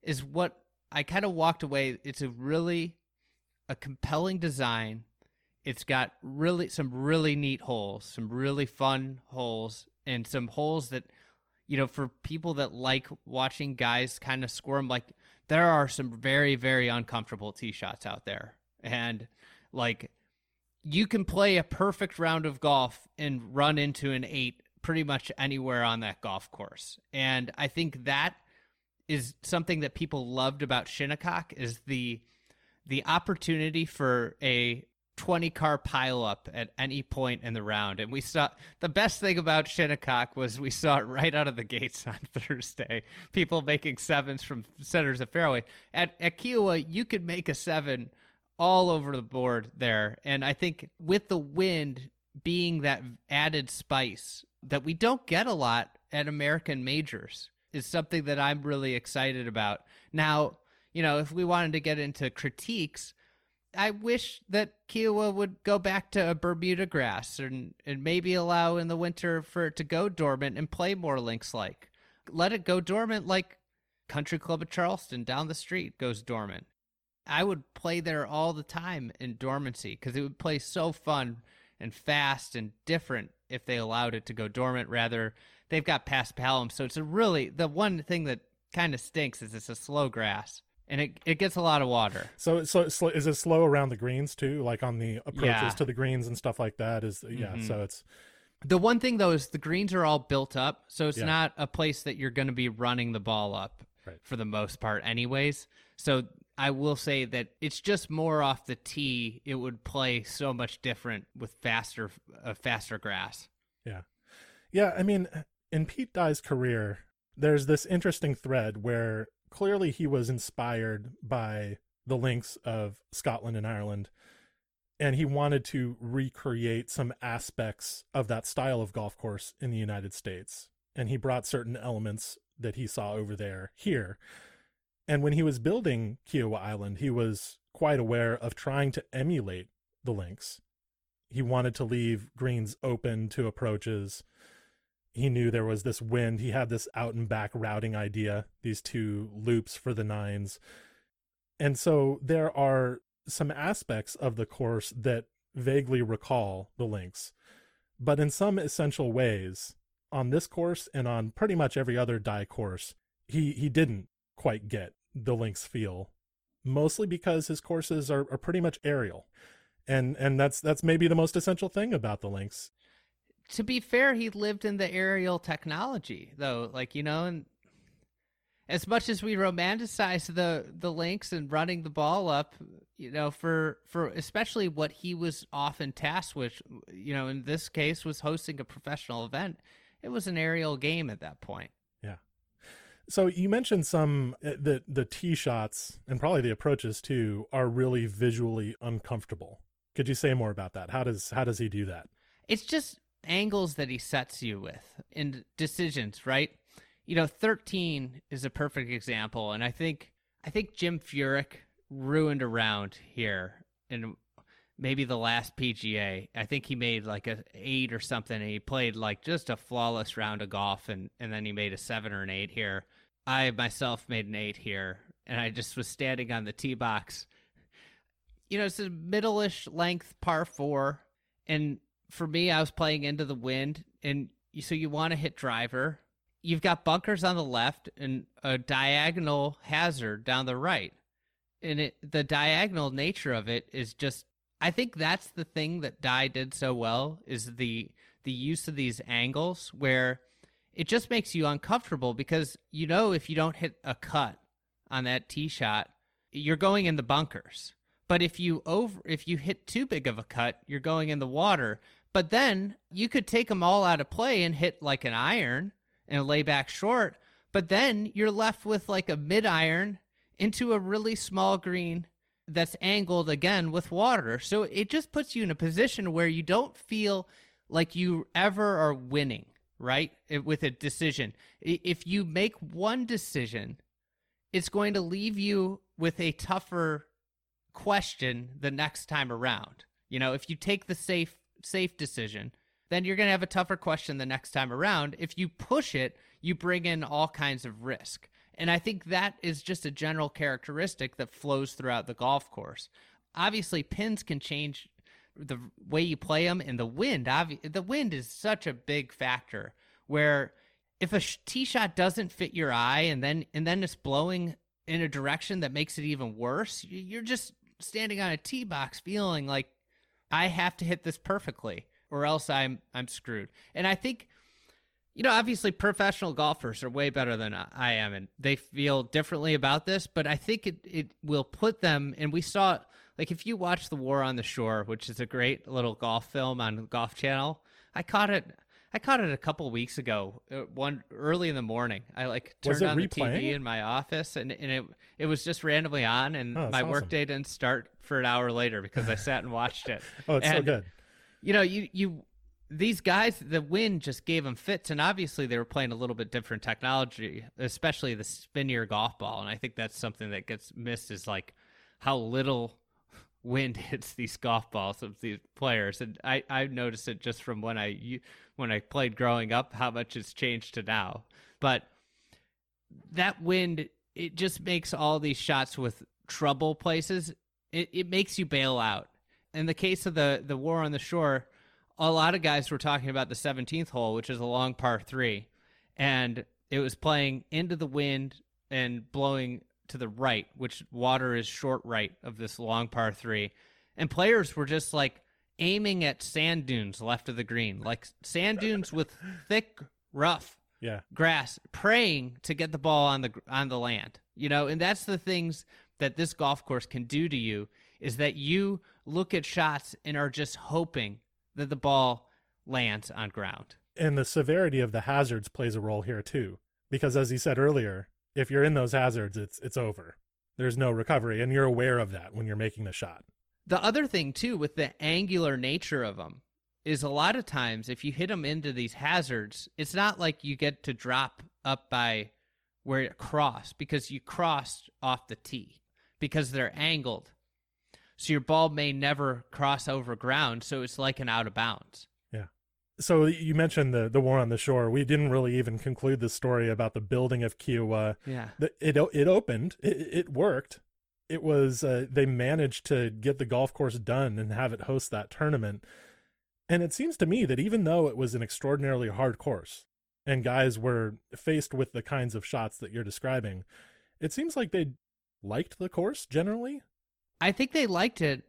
is what i kind of walked away it's a really a compelling design. It's got really some really neat holes, some really fun holes, and some holes that, you know, for people that like watching guys kind of squirm, like there are some very, very uncomfortable tee shots out there. And like you can play a perfect round of golf and run into an eight pretty much anywhere on that golf course. And I think that is something that people loved about Shinnecock is the the opportunity for a 20 car pileup at any point in the round. And we saw the best thing about Shinnecock was we saw it right out of the gates on Thursday. People making sevens from centers of fairway. At, at Kiawah, you could make a seven all over the board there. And I think with the wind being that added spice that we don't get a lot at American majors is something that I'm really excited about. Now, you know, if we wanted to get into critiques, I wish that Kiawah would go back to a Bermuda grass and, and maybe allow in the winter for it to go dormant and play more links like. Let it go dormant like Country Club of Charleston down the street goes dormant. I would play there all the time in dormancy because it would play so fun and fast and different if they allowed it to go dormant. Rather, they've got paspalum, so it's a really the one thing that kind of stinks is it's a slow grass and it it gets a lot of water. So so is it slow around the greens too, like on the approaches yeah. to the greens and stuff like that? Is yeah, mm-hmm. so it's the one thing though is the greens are all built up, so it's yeah. not a place that you're going to be running the ball up right. for the most part, anyways. So I will say that it's just more off the tee. It would play so much different with faster, uh, faster grass. Yeah, yeah. I mean, in Pete Dye's career, there's this interesting thread where clearly he was inspired by the links of Scotland and Ireland and he wanted to recreate some aspects of that style of golf course in the United States and he brought certain elements that he saw over there here. And when he was building Kiawah Island he was quite aware of trying to emulate the links. He wanted to leave greens open to approaches he knew there was this wind. He had this out and back routing idea, these two loops for the nines. And so there are some aspects of the course that vaguely recall the links. But in some essential ways, on this course and on pretty much every other Dye course, he, he didn't quite get the links feel, mostly because his courses are, are pretty much aerial. And and that's that's maybe the most essential thing about the links to be fair, he lived in the aerial technology, though. Like you know, and as much as we romanticize the the links and running the ball up, you know, for for especially what he was often tasked with, you know, in this case was hosting a professional event. It was an aerial game at that point. Yeah. So you mentioned some uh, the the tee shots and probably the approaches too are really visually uncomfortable. Could you say more about that? How does how does he do that? It's just angles that he sets you with and decisions, right? You know, 13 is a perfect example. And I think, I think Jim Furyk ruined around here. And maybe the last PGA. I think he made like a eight or something, and he played like just a flawless round of golf, and and then he made a seven or an eight here. I myself made an eight here, and I just was standing on the tee box. You know, it's a middle-ish length par four, and for me, I was playing into the wind, and so you want to hit driver. You've got bunkers on the left and a diagonal hazard down the right, and it the diagonal nature of it is just. I think that's the thing that Dye did so well is the the use of these angles where it just makes you uncomfortable because you know if you don't hit a cut on that tee shot, you're going in the bunkers. But if you over if you hit too big of a cut, you're going in the water. But then you could take them all out of play and hit like an iron and lay back short. But then you're left with like a mid iron into a really small green that's angled again with water. So it just puts you in a position where you don't feel like you ever are winning, right? With a decision. If you make one decision, it's going to leave you with a tougher question the next time around. You know, if you take the safe safe decision, then you're going to have a tougher question the next time around. If you push it, you bring in all kinds of risk. And I think that is just a general characteristic that flows throughout the golf course. Obviously, pins can change the way you play them, and the wind. Obvi- the wind is such a big factor. Where if a tee shot doesn't fit your eye, and then and then it's blowing in a direction that makes it even worse, you're just standing on a tee box feeling like I have to hit this perfectly, or else I'm I'm screwed. And I think you know, obviously professional golfers are way better than I am and they feel differently about this, but I think it, it will put them and we saw like if you watch The War on the Shore, which is a great little golf film on Golf Channel, I caught it I caught it a couple weeks ago, uh, one early in the morning. I like turned on replaying? the TV in my office, and, and it it was just randomly on, and oh, my awesome. workday didn't start for an hour later because I sat and watched it. oh, it's and, so good. You know, you you these guys, the wind just gave them fits, and obviously they were playing a little bit different technology, especially the spinnier golf ball. And I think that's something that gets missed is like how little wind hits these golf balls of these players. And I I noticed it just from when I when I played growing up, how much it's changed to now. But that wind, it just makes all these shots with trouble places. It it makes you bail out. In the case of the the war on the shore a lot of guys were talking about the 17th hole, which is a long par three, and it was playing into the wind and blowing to the right, which water is short right of this long par three. And players were just like aiming at sand dunes left of the green, like sand dunes with thick, rough yeah. grass, praying to get the ball on the on the land. You know, and that's the things that this golf course can do to you is that you look at shots and are just hoping that the ball lands on ground. And the severity of the hazards plays a role here too, because as you said earlier, if you're in those hazards, it's it's over. There's no recovery, and you're aware of that when you're making the shot. The other thing too, with the angular nature of them, is a lot of times if you hit them into these hazards, it's not like you get to drop up by where it crossed because you crossed off the tee because they're angled so your ball may never cross over ground. So it's like an out of bounds. Yeah. So you mentioned the the war on the shore. We didn't really even conclude the story about the building of Kiawah. Yeah. The, it it opened. It, it worked. It was uh, they managed to get the golf course done and have it host that tournament. And it seems to me that even though it was an extraordinarily hard course and guys were faced with the kinds of shots that you're describing, it seems like they liked the course generally. I think they liked it.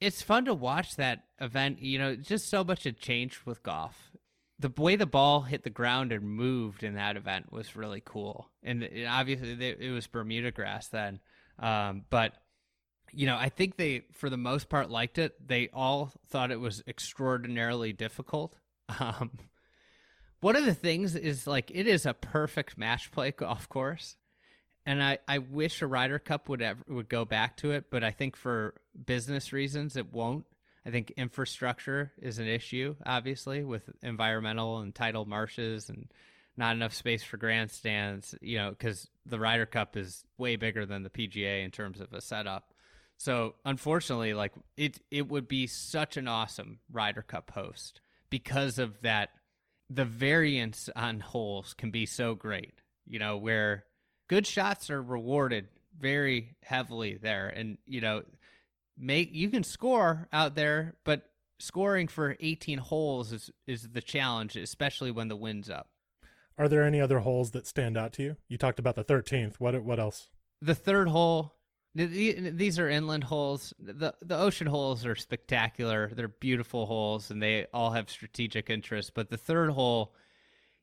It's fun to watch that event. You know, just so much had changed with golf. The way the ball hit the ground and moved in that event was really cool. And obviously, it was Bermuda grass then. Um, but you know, I think they, for the most part, liked it. They all thought it was extraordinarily difficult. Um, one of the things is like it is a perfect match play golf course and I, I wish a Ryder Cup would ever, would go back to it, but I think for business reasons it won't. I think infrastructure is an issue, obviously, with environmental and tidal marshes and not enough space for grandstands. You know, because the Ryder Cup is way bigger than the PGA in terms of a setup. So unfortunately, like it it would be such an awesome Ryder Cup host because of that the variance on holes can be so great. You know, where good shots are rewarded very heavily there and you know make you can score out there but scoring for 18 holes is is the challenge especially when the wind's up are there any other holes that stand out to you? You talked about the 13th what what else? The third hole these are inland holes. The the ocean holes are spectacular. They're beautiful holes and they all have strategic interest but the third hole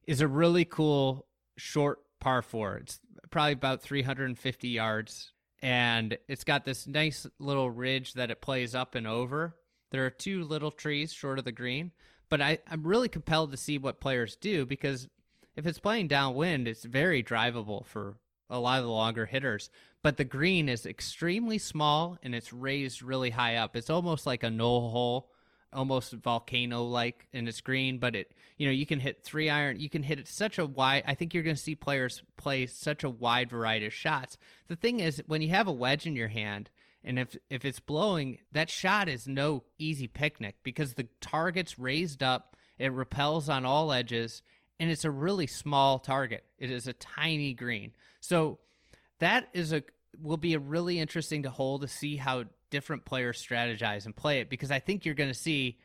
is a really cool short par 4 it's probably about 350 yards and it's got this nice little ridge that it plays up and over. There are two little trees short of the green, but I, I'm really compelled to see what players do because if it's playing downwind, it's very drivable for a lot of the longer hitters. But the green is extremely small and it's raised really high up. It's almost like a no hole almost volcano like in its green, but it you know you can hit three iron, you can hit it such a wide. I think you're going to see players play such a wide variety of shots. The thing is, when you have a wedge in your hand, and if if it's blowing, that shot is no easy picnic because the target's raised up, it repels on all edges, and it's a really small target. It is a tiny green, so that is a will be a really interesting to hold to see how different players strategize and play it because I think you're going to see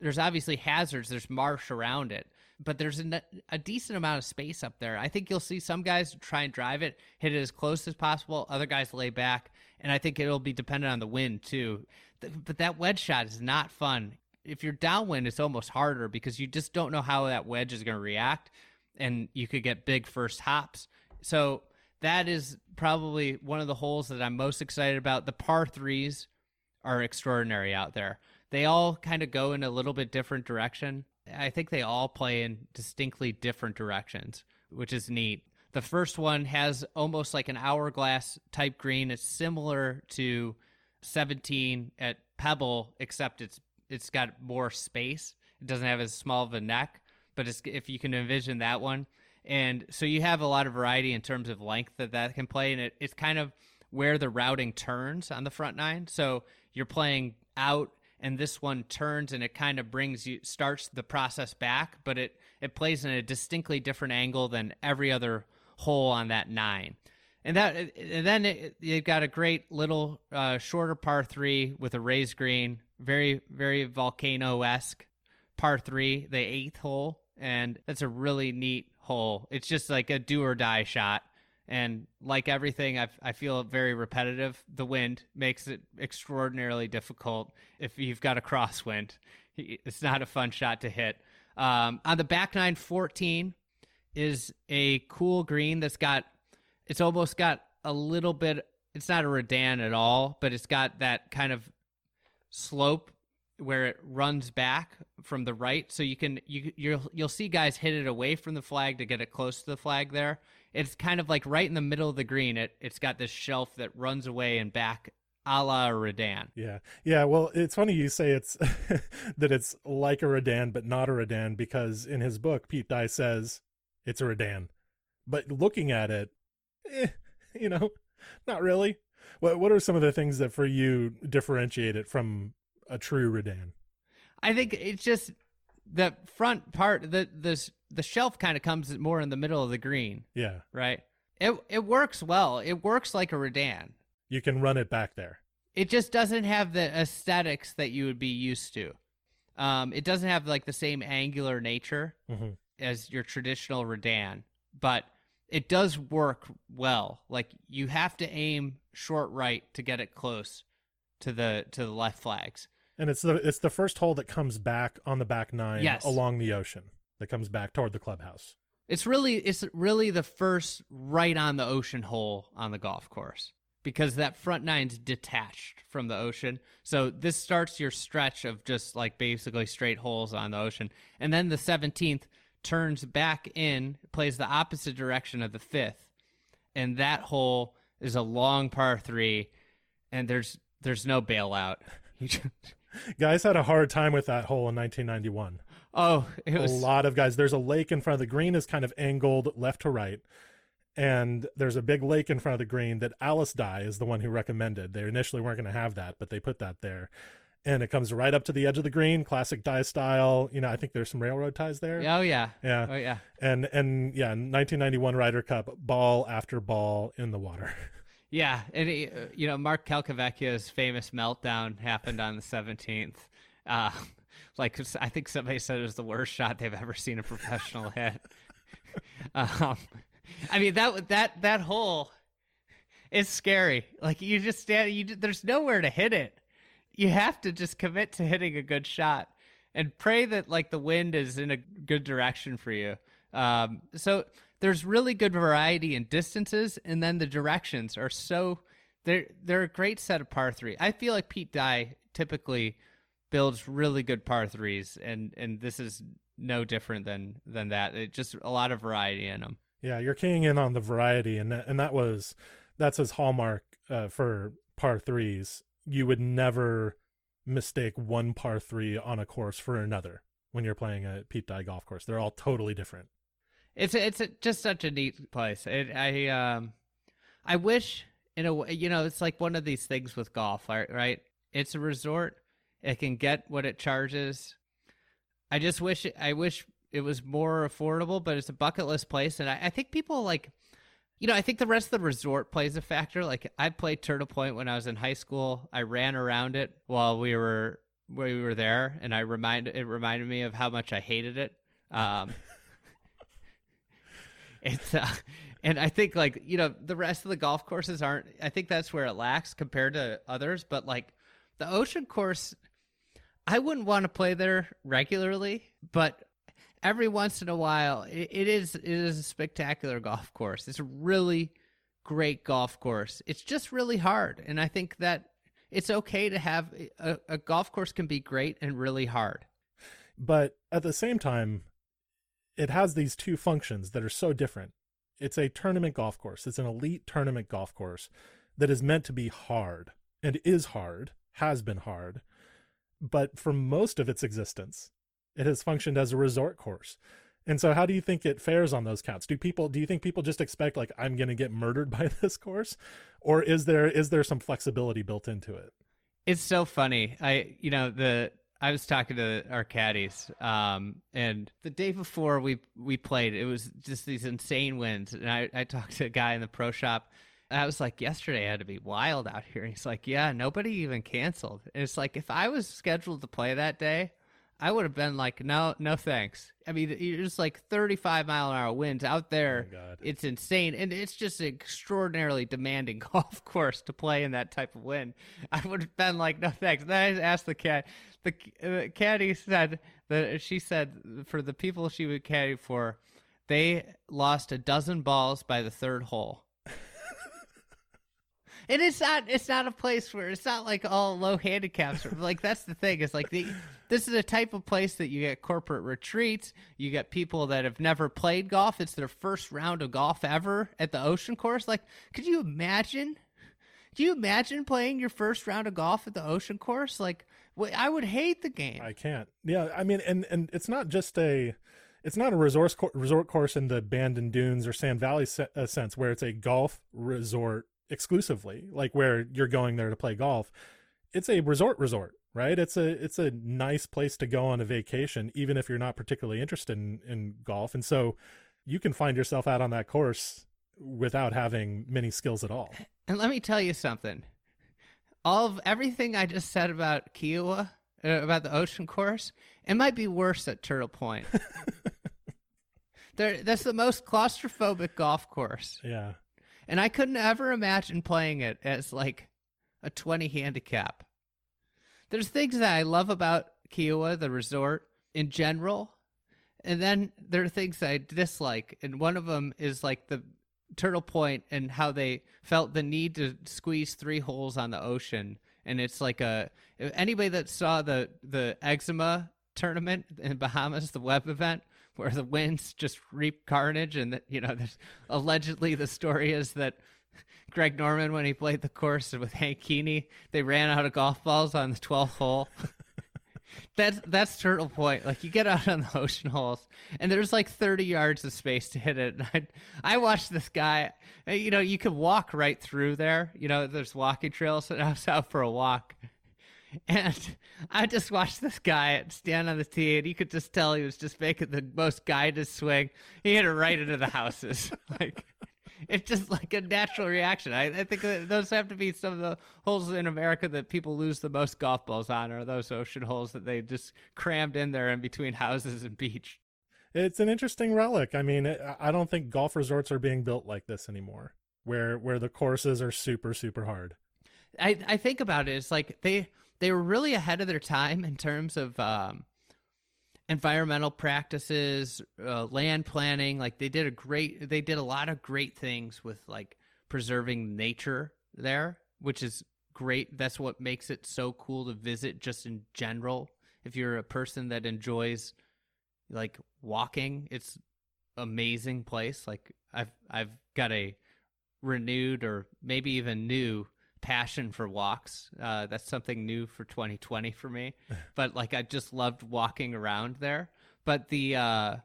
there's obviously hazards, there's marsh around it, but there's a, a, decent amount of space up there. I think you'll see some guys try and drive it, hit it as close as possible, other guys lay back, and I think it'll be dependent on the wind too. But that wedge shot is not fun. If you're downwind, it's almost harder because you just don't know how that wedge is going to react, and you could get big first hops. So that is probably one of the holes that I'm most excited about. The par threes are extraordinary out there. They all kind of go in a little bit different direction. I think they all play in distinctly different directions, which is neat. The first one has almost like an hourglass type green. It's similar to 17 at Pebble, except it's it's got more space. It doesn't have as small of a neck, but if you can envision that one, and so you have a lot of variety in terms of length that that can play, and it, it's kind of where the routing turns on the front nine. So you're playing out, and this one turns, and it kind of brings you starts the process back, but it it plays in a distinctly different angle than every other hole on that nine. And that, and then it, you've got a great little uh, shorter par three with a raised green, very very volcano esque par three, the eighth hole, and that's a really neat hole. It's just like a do or die shot. And like everything, I, I feel very repetitive. The wind makes it extraordinarily difficult if you've got a crosswind. It's not a fun shot to hit. Um, on the back nine, 14 is a cool green that's got, it's almost got a little bit, it's not a Redan at all, but it's got that kind of slope where it runs back from the right so you can you you'll you'll see guys hit it away from the flag to get it close to the flag there it's kind of like right in the middle of the green it it's got this shelf that runs away and back a la Redan. Yeah. Yeah. Well, it's funny you say it's that it's like a Redan, but not a Redan, because in his book, Pete Dye says it's a Redan. But looking at it, eh, you know, not really. What What are some of the things that for you differentiate it from a true Redan. I think it's just the front part. The the the shelf kind of comes more in the middle of the green. Yeah. Right. It it works well. It works like a Redan. You can run it back there. It just doesn't have the aesthetics that you would be used to. Um, it doesn't have like the same angular nature mm-hmm. as your traditional Redan, but it does work well. Like you have to aim short right to get it close to the to the left flags. And it's the it's the first hole that comes back on the back nine yes. along the ocean that comes back toward the clubhouse. It's really it's really the first right on the ocean hole on the golf course because that front nine's detached from the ocean. So this starts your stretch of just like basically straight holes on the ocean. And then the 17th turns back in, plays the opposite direction of the 5th. And that hole is a long par 3 and there's there's no bailout. guys had a hard time with that hole in 1991. Oh, it was a lot of guys. There's a lake in front of the green is kind of angled left to right, and there's a big lake in front of the green that Alice Dye is the one who recommended. They initially weren't going to have that, but they put that there. And it comes right up to the edge of the green, classic Dye style. You know, I think there's some railroad ties there. Oh yeah. Yeah. Oh yeah. And and yeah, 1991 Ryder Cup, ball after ball in the water. Yeah, and it, uh, you know Mark Calcavecchia's famous meltdown happened on the 17th. Uh, like I think somebody said it was the worst shot they've ever seen a professional hit. um, I mean that that that hole is scary. Like you just stand, you there's nowhere to hit it. You have to just commit to hitting a good shot and pray that like the wind is in a good direction for you. Um, so there's really good variety in distances, and then the directions are so they're they're a great set of par three. I feel like Pete Dye typically builds really good par threes, and and this is no different than than that. It just a lot of variety in them. Yeah, you're keying in on the variety, and that, and that was that's his hallmark uh, for par threes. You would never mistake one par three on a course for another when you're playing a Pete Dye golf course. They're all totally different. It's it's just such a neat place. It, I um, I wish in a way, you know, it's like one of these things with golf, right? right? It's a resort. It can get what it charges. I just wish I wish it was more affordable, but it's a bucket list place, and I, I think people like, you know, I think the rest of the resort plays a factor. Like I played Turtle Point when I was in high school. I ran around it while we were we were there, and I remind it reminded me of how much I hated it. Um, it's uh, and I think like you know the rest of the golf courses aren't. I think that's where it lacks compared to others. But like the ocean course, I wouldn't want to play there regularly, but every once in a while, it, it is it is a spectacular golf course. It's a really great golf course. It's just really hard, and I think that it's okay to have eh, a, a golf course can be great and really hard. But at the same time, it has these two functions that are so different. It's a tournament golf course. It's an elite tournament golf course that is meant to be hard and is hard, has been hard. But for most of its existence, it has functioned as a resort course. And so how do you think it fares on those counts? Do people do you think people just expect like I'm going to get murdered by this course or is there is there some flexibility built into it? It's so funny. I you know the I was talking to our caddies, um, and the day before we we played, it was just these insane winds. And I, I talked to a guy in the pro shop. I was like, yesterday I had to be wild out here. And He's like, yeah, nobody even canceled. And it's like, if I was scheduled to play that day, I would have been like, no, no thanks. I mean, it's like 35 mile an hour winds out there. Oh, it's insane. And it's just an extraordinarily demanding golf course to play in that type of wind. I would have been like, no thanks. Then I asked the cat, the uh, caddy said that she said for the people she would caddy for, they lost a dozen balls by the third hole. And it's not it's not a place where it's not like all low handicaps. like that's the thing. It's like the this is a type of place that you get corporate retreats. You get people that have never played golf. It's their first round of golf ever at the ocean course. Like, could you imagine? Do you imagine playing your first round of golf at the ocean course? Like, I would hate the game. I can't. Yeah, I mean, and and it's not just a, it's not a resort resort course in the Bandon Dunes or Sand Valley se- uh, sense where it's a golf resort exclusively, like where you're going there to play golf. It's a resort resort, right? It's a it's a nice place to go on a vacation, even if you're not particularly interested in, in golf, and so you can find yourself out on that course without having many skills at all. And let me tell you something. All of everything I just said about Kiawah, uh, about the ocean course, it might be worse at Turtle Point. there, that's the most claustrophobic golf course, Yeah. And I couldn't ever imagine playing it as like a twenty handicap. There's things that I love about Kiawah, the resort in general, and then there are things that I dislike, and one of them is like the Turtle Point and how they felt the need to squeeze three holes on the ocean. And it's like a anybody that saw the the eczema tournament in Bahamas, the web event where the winds just reap carnage, and that you know, there's allegedly the story is that Greg Norman, when he played the course with Hank Keeney, they ran out of golf balls on the 12th hole. That's that's Turtle Point. Like you get out on the ocean holes, and there's like 30 yards of space to hit it. I, I watched this guy. You know, you could walk right through there. You know, there's walking trails, and I was out for a walk, and I just watched this guy stand on the tee, and you could just tell he was just making the most guided swing. He hit it right into the houses, like it's just like a natural reaction. I, I think those have to be some of the holes in America that people lose the most golf balls on, are those ocean holes that they just crammed in there in between houses and beach. It's an interesting relic. I mean, I don't think golf resorts are being built like this anymore, where where the courses are super super hard. I I think about it. It's like they they were really ahead of their time in terms of um, environmental practices, uh, land planning. Like they did a great, they did a lot of great things with like preserving nature there, which is great. That's what makes it so cool to visit just in general. If you're a person that enjoys like walking, it's amazing place. Like I've I've got a renewed or maybe even new passion for walks. Uh, that's something new for 2020 for me. but like I just loved walking around there. But the uh,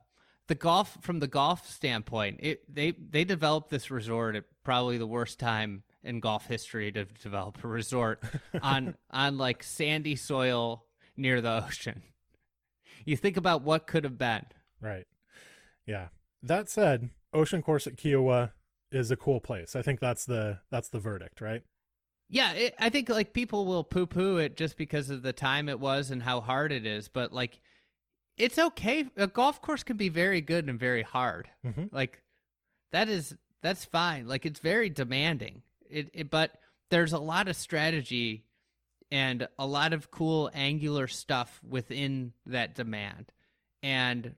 the golf from the golf standpoint, it they they developed this resort at probably the worst time in golf history to develop a resort on on like sandy soil near the ocean. You think about what could have been. Right. Yeah. That said, Ocean Course at Kiawah is a cool place. I think that's the that's the verdict, right? Yeah, it, I think like people will poo poo it just because of the time it was and how hard it is, but like it's okay. A golf course can be very good and very hard. Mm-hmm. Like that is that's fine. Like it's very demanding. It, it but there's a lot of strategy and a lot of cool angular stuff within that demand. And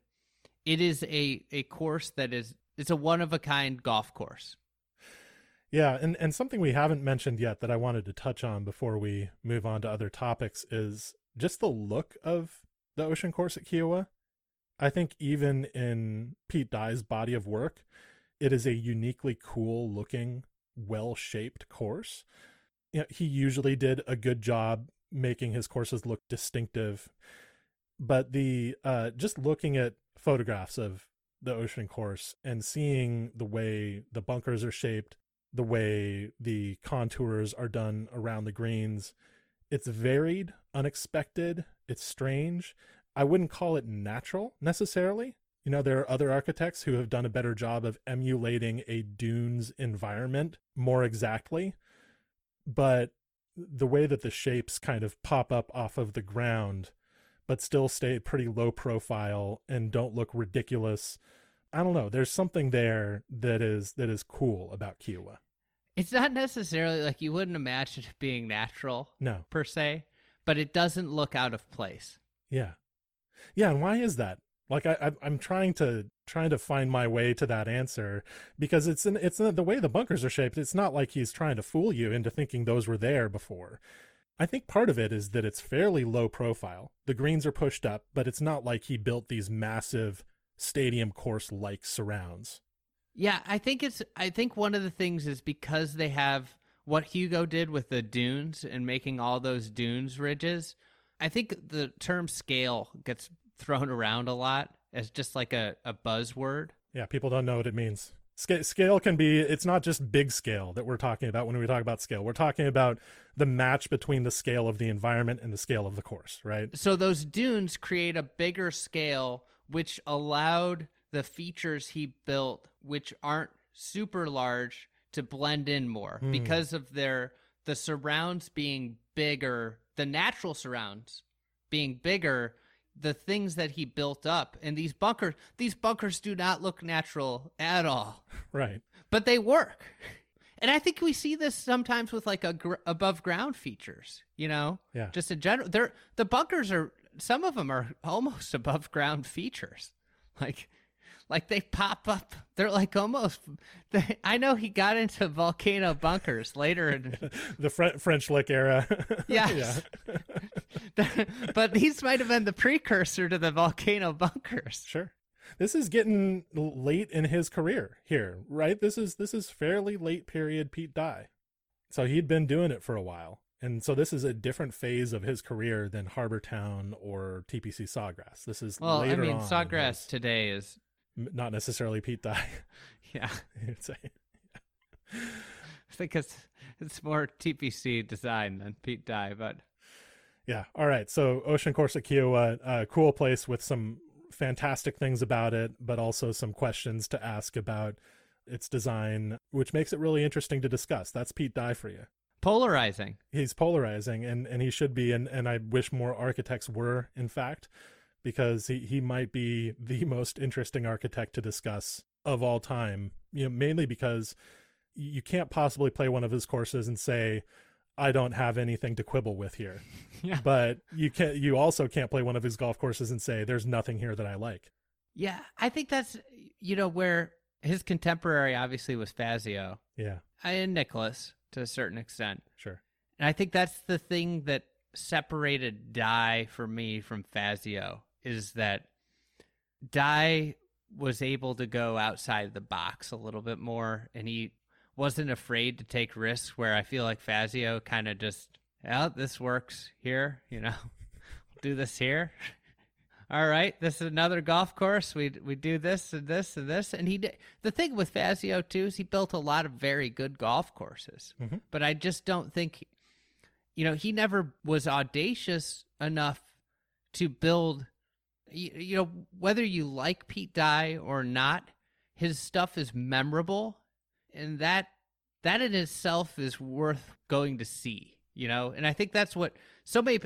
it is a a course that is it's a one of a kind golf course. Yeah, and, and something we haven't mentioned yet that I wanted to touch on before we move on to other topics is just the look of the ocean course at Kiawah. I think even in Pete Dye's body of work, it is a uniquely cool looking, well shaped course. You know, he usually did a good job making his courses look distinctive. But the uh, just looking at photographs of the ocean course and seeing the way the bunkers are shaped, the way the contours are done around the greens. It's varied, unexpected, it's strange. I wouldn't call it natural necessarily. You know, there are other architects who have done a better job of emulating a dunes environment more exactly. But the way that the shapes kind of pop up off of the ground, but still stay pretty low profile and don't look ridiculous I don't know. There's something there that is that is cool about Kiawah. It's not necessarily like you wouldn't imagine it being natural, No. per se, but it doesn't look out of place. Yeah. Yeah, and why is that? Like I, I I'm trying to trying to find my way to that answer because it's in it's in the way the bunkers are shaped. It's not like he's trying to fool you into thinking those were there before. I think part of it is that it's fairly low profile. The greens are pushed up, but it's not like he built these massive stadium course like surrounds. Yeah, I think it's. I think one of the things is because they have what Hugo did with the dunes and making all those dunes ridges. I think the term scale gets thrown around a lot as just like a, a buzzword. Yeah, people don't know what it means. Sca- scale can be, it's not just big scale that we're talking about when we talk about scale. We're talking about the match between the scale of the environment and the scale of the course, right? So those dunes create a bigger scale, which allowed the features he built, which aren't super large, to blend in more Hmm. because of their the surrounds being bigger, the natural surrounds being bigger, the things that he built up, and these bunkers, these bunkers do not look natural at all, Right. but they work. And I think we see this sometimes with like a gr- above ground features, you know, Yeah. just in general. They're the bunkers are some of them are almost above ground features, like like they pop up. They're like almost. They, I know he got into volcano bunkers later in the Fre- French Lick era. Yes. but these might have been the precursor to the volcano bunkers. Sure. This is getting late in his career here, right? This is this is fairly late period Pete Dye. So he'd been doing it for a while. And so this is a different phase of his career than Harbour Town or TPC Sawgrass. This is Well, I mean, Sawgrass today is not necessarily Pete Dye. yeah. Say. I think it's it's more TPC design than Pete Dye, but Yeah. All right. So Ocean Corsa Kiawah, uh, cool place with some fantastic things about it, but also some questions to ask about its design, which makes it really interesting to discuss. That's Pete Dye for you. polarizing. He's polarizing, and and he should be, and and I wish more architects were, in fact, because he he might be the most interesting architect to discuss of all time. You know, mainly because you can't possibly play one of his courses and say. I don't have anything to quibble with here Yeah. but you can you also can't play one of his golf courses and say there's nothing here that I like. Yeah, I think that's you know where his contemporary obviously was Fazio Yeah, and Nicklaus to a certain extent. sure. And I think that's the thing that separated Dye for me from Fazio is that Dye was able to go outside the box a little bit more and he wasn't afraid to take risks where I feel like Fazio kind of just, oh, this works here, you know, do this here. All right, this is another golf course. We we do this and this and this, and he did. The thing with Fazio too is he built a lot of very good golf courses, Mhm. but I just don't think, you know, he never was audacious enough to build. You, you know, whether you like Pete Dye or not, his stuff is memorable, and that that in itself is worth going to see. You know, and I think that's what so many.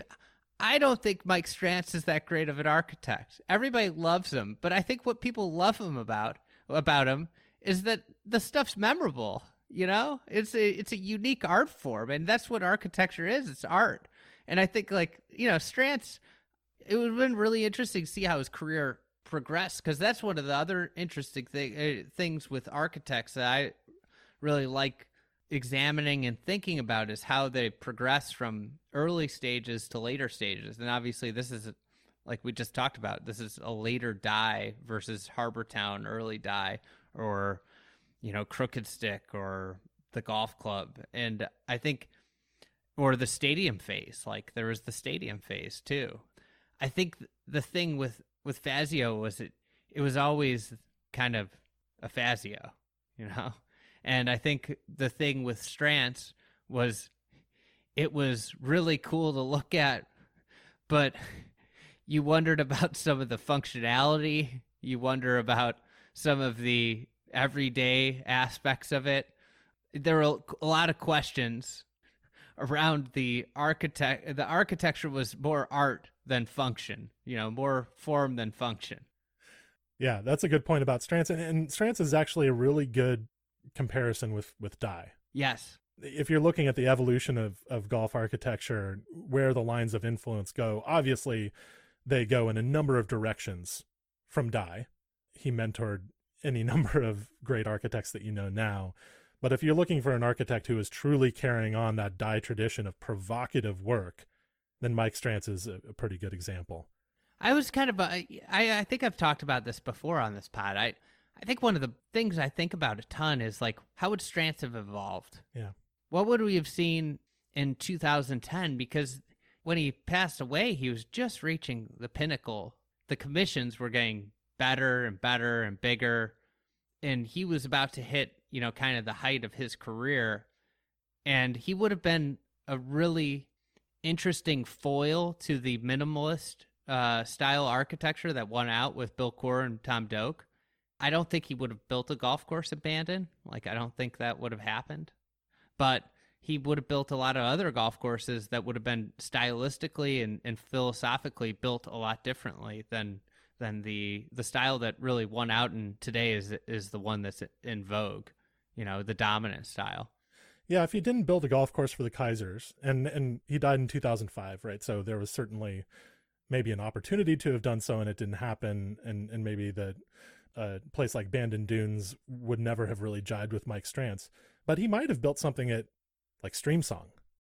I don't think Mike Strantz is that great of an architect. Everybody loves him, but I think what people love him about about him is that the stuff's memorable. You know, it's a it's a unique art form, and that's what architecture is. It's art, and I think like you know, Strantz. It would have been really interesting to see how his career progressed because that's one of the other interesting thing, uh, things with architects that I really like examining and thinking about is how they progress from early stages to later stages. And obviously, this is like we just talked about. This is a later Dye versus Harbour Town early Dye, or you know, Crooked Stick or the golf club. And I think, or the stadium phase. Like there was the stadium phase too. I think the thing with with Fazio was it it was always kind of a Fazio, you know. And I think the thing with Strantz was it was really cool to look at, but you wondered about some of the functionality. You wonder about some of the everyday aspects of it. There were a lot of questions around the architect. The architecture was more art than function. You know, more form than function. Yeah, that's a good point about Strantz, and, and Strantz is actually a really good comparison with with Dye. Yes. If you're looking at the evolution of of golf architecture, where the lines of influence go, obviously they go in a number of directions from Dye. He mentored any number of great architects that you know now. But if you're looking for an architect who is truly carrying on that Dye tradition of provocative work, then Mike Strantz is a, a pretty good example. I was kind of a, I, I think I've talked about this before on this pod. I I think one of the things I think about a ton is like how would Strantz have evolved? Yeah. What would we have seen in 2010 because when he passed away he was just reaching the pinnacle. The commissions were getting better and better and bigger and he was about to hit, you know, kind of the height of his career and he would have been a really interesting foil to the minimalist uh, style architecture that won out with Bill Coore and Tom Doak. I don't think he would have built a golf course at Bandon. Like, I don't think that would have happened. But he would have built a lot of other golf courses that would have been stylistically and, and philosophically built a lot differently than than the the style that really won out and today is is the one that's in vogue. You know, the dominant style. Yeah, if he didn't build a golf course for the Keisers, and and he died in 2005, right? So there was certainly maybe an opportunity to have done so, and it didn't happen, and and maybe that a uh, place like Bandon Dunes would never have really jived with Mike Strantz, but he might have built something at like Streamsong.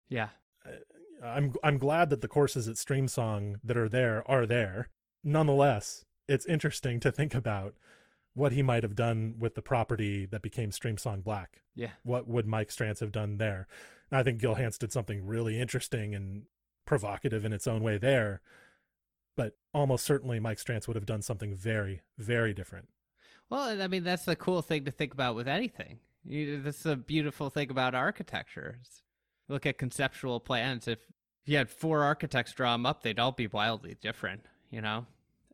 Yeah. Uh, I'm I'm glad that the courses at Streamsong that are there are there. Nonetheless, it's interesting to think about what he might have done with the property that became Streamsong Black. Yeah. What would Mike Strantz have done there? And I think Gil Hanse did something really interesting and provocative in its own way there. But almost certainly Mike Strantz would have done something very, very different. Well, I mean, that's the cool thing to think about with anything. You, that's the beautiful thing about architecture. Look at conceptual plans. If you had four architects draw them up, they'd all be wildly different, you know?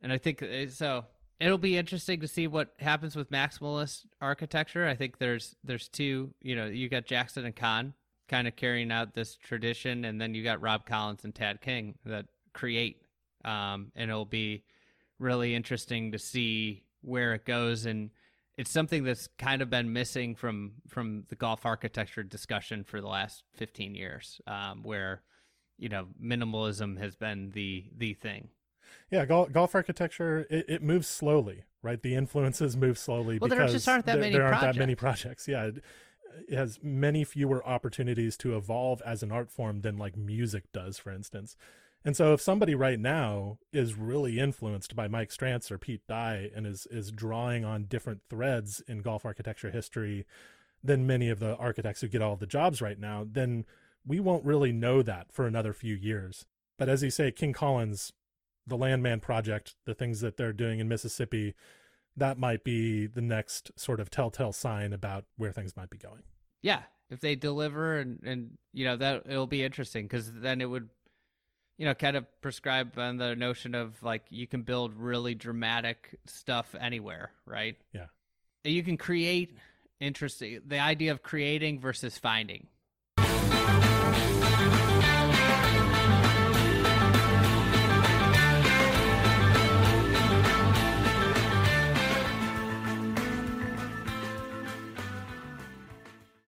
And I think uh, so. It'll be interesting to see what happens with maximalist architecture. I think there's there's two, you know, you got Jackson and Kahn kind of carrying out this tradition, and then you got Rob Collins and Tad King that create, um, and it'll be really interesting to see where it goes and it's something that's kind of been missing from from the golf architecture discussion for the last 15 years um, where you know minimalism has been the the thing yeah golf, golf architecture it, it moves slowly right the influences move slowly well because there just aren't that there, many there aren't projects. that many projects yeah it, it has many fewer opportunities to evolve as an art form than like music does for instance and so if somebody right now is really influenced by Mike Strantz or Pete Dye and is is drawing on different threads in golf architecture history than many of the architects who get all the jobs right now, then we won't really know that for another few years. But as you say, King Collins, the Landmand project, the things that they're doing in Mississippi, that might be the next sort of telltale sign about where things might be going. Yeah, if they deliver and and you know that it'll be interesting because then it would you know, kind of prescribe on the notion of like you can build really dramatic stuff anywhere, right? Yeah. You can create interesting the idea of creating versus finding.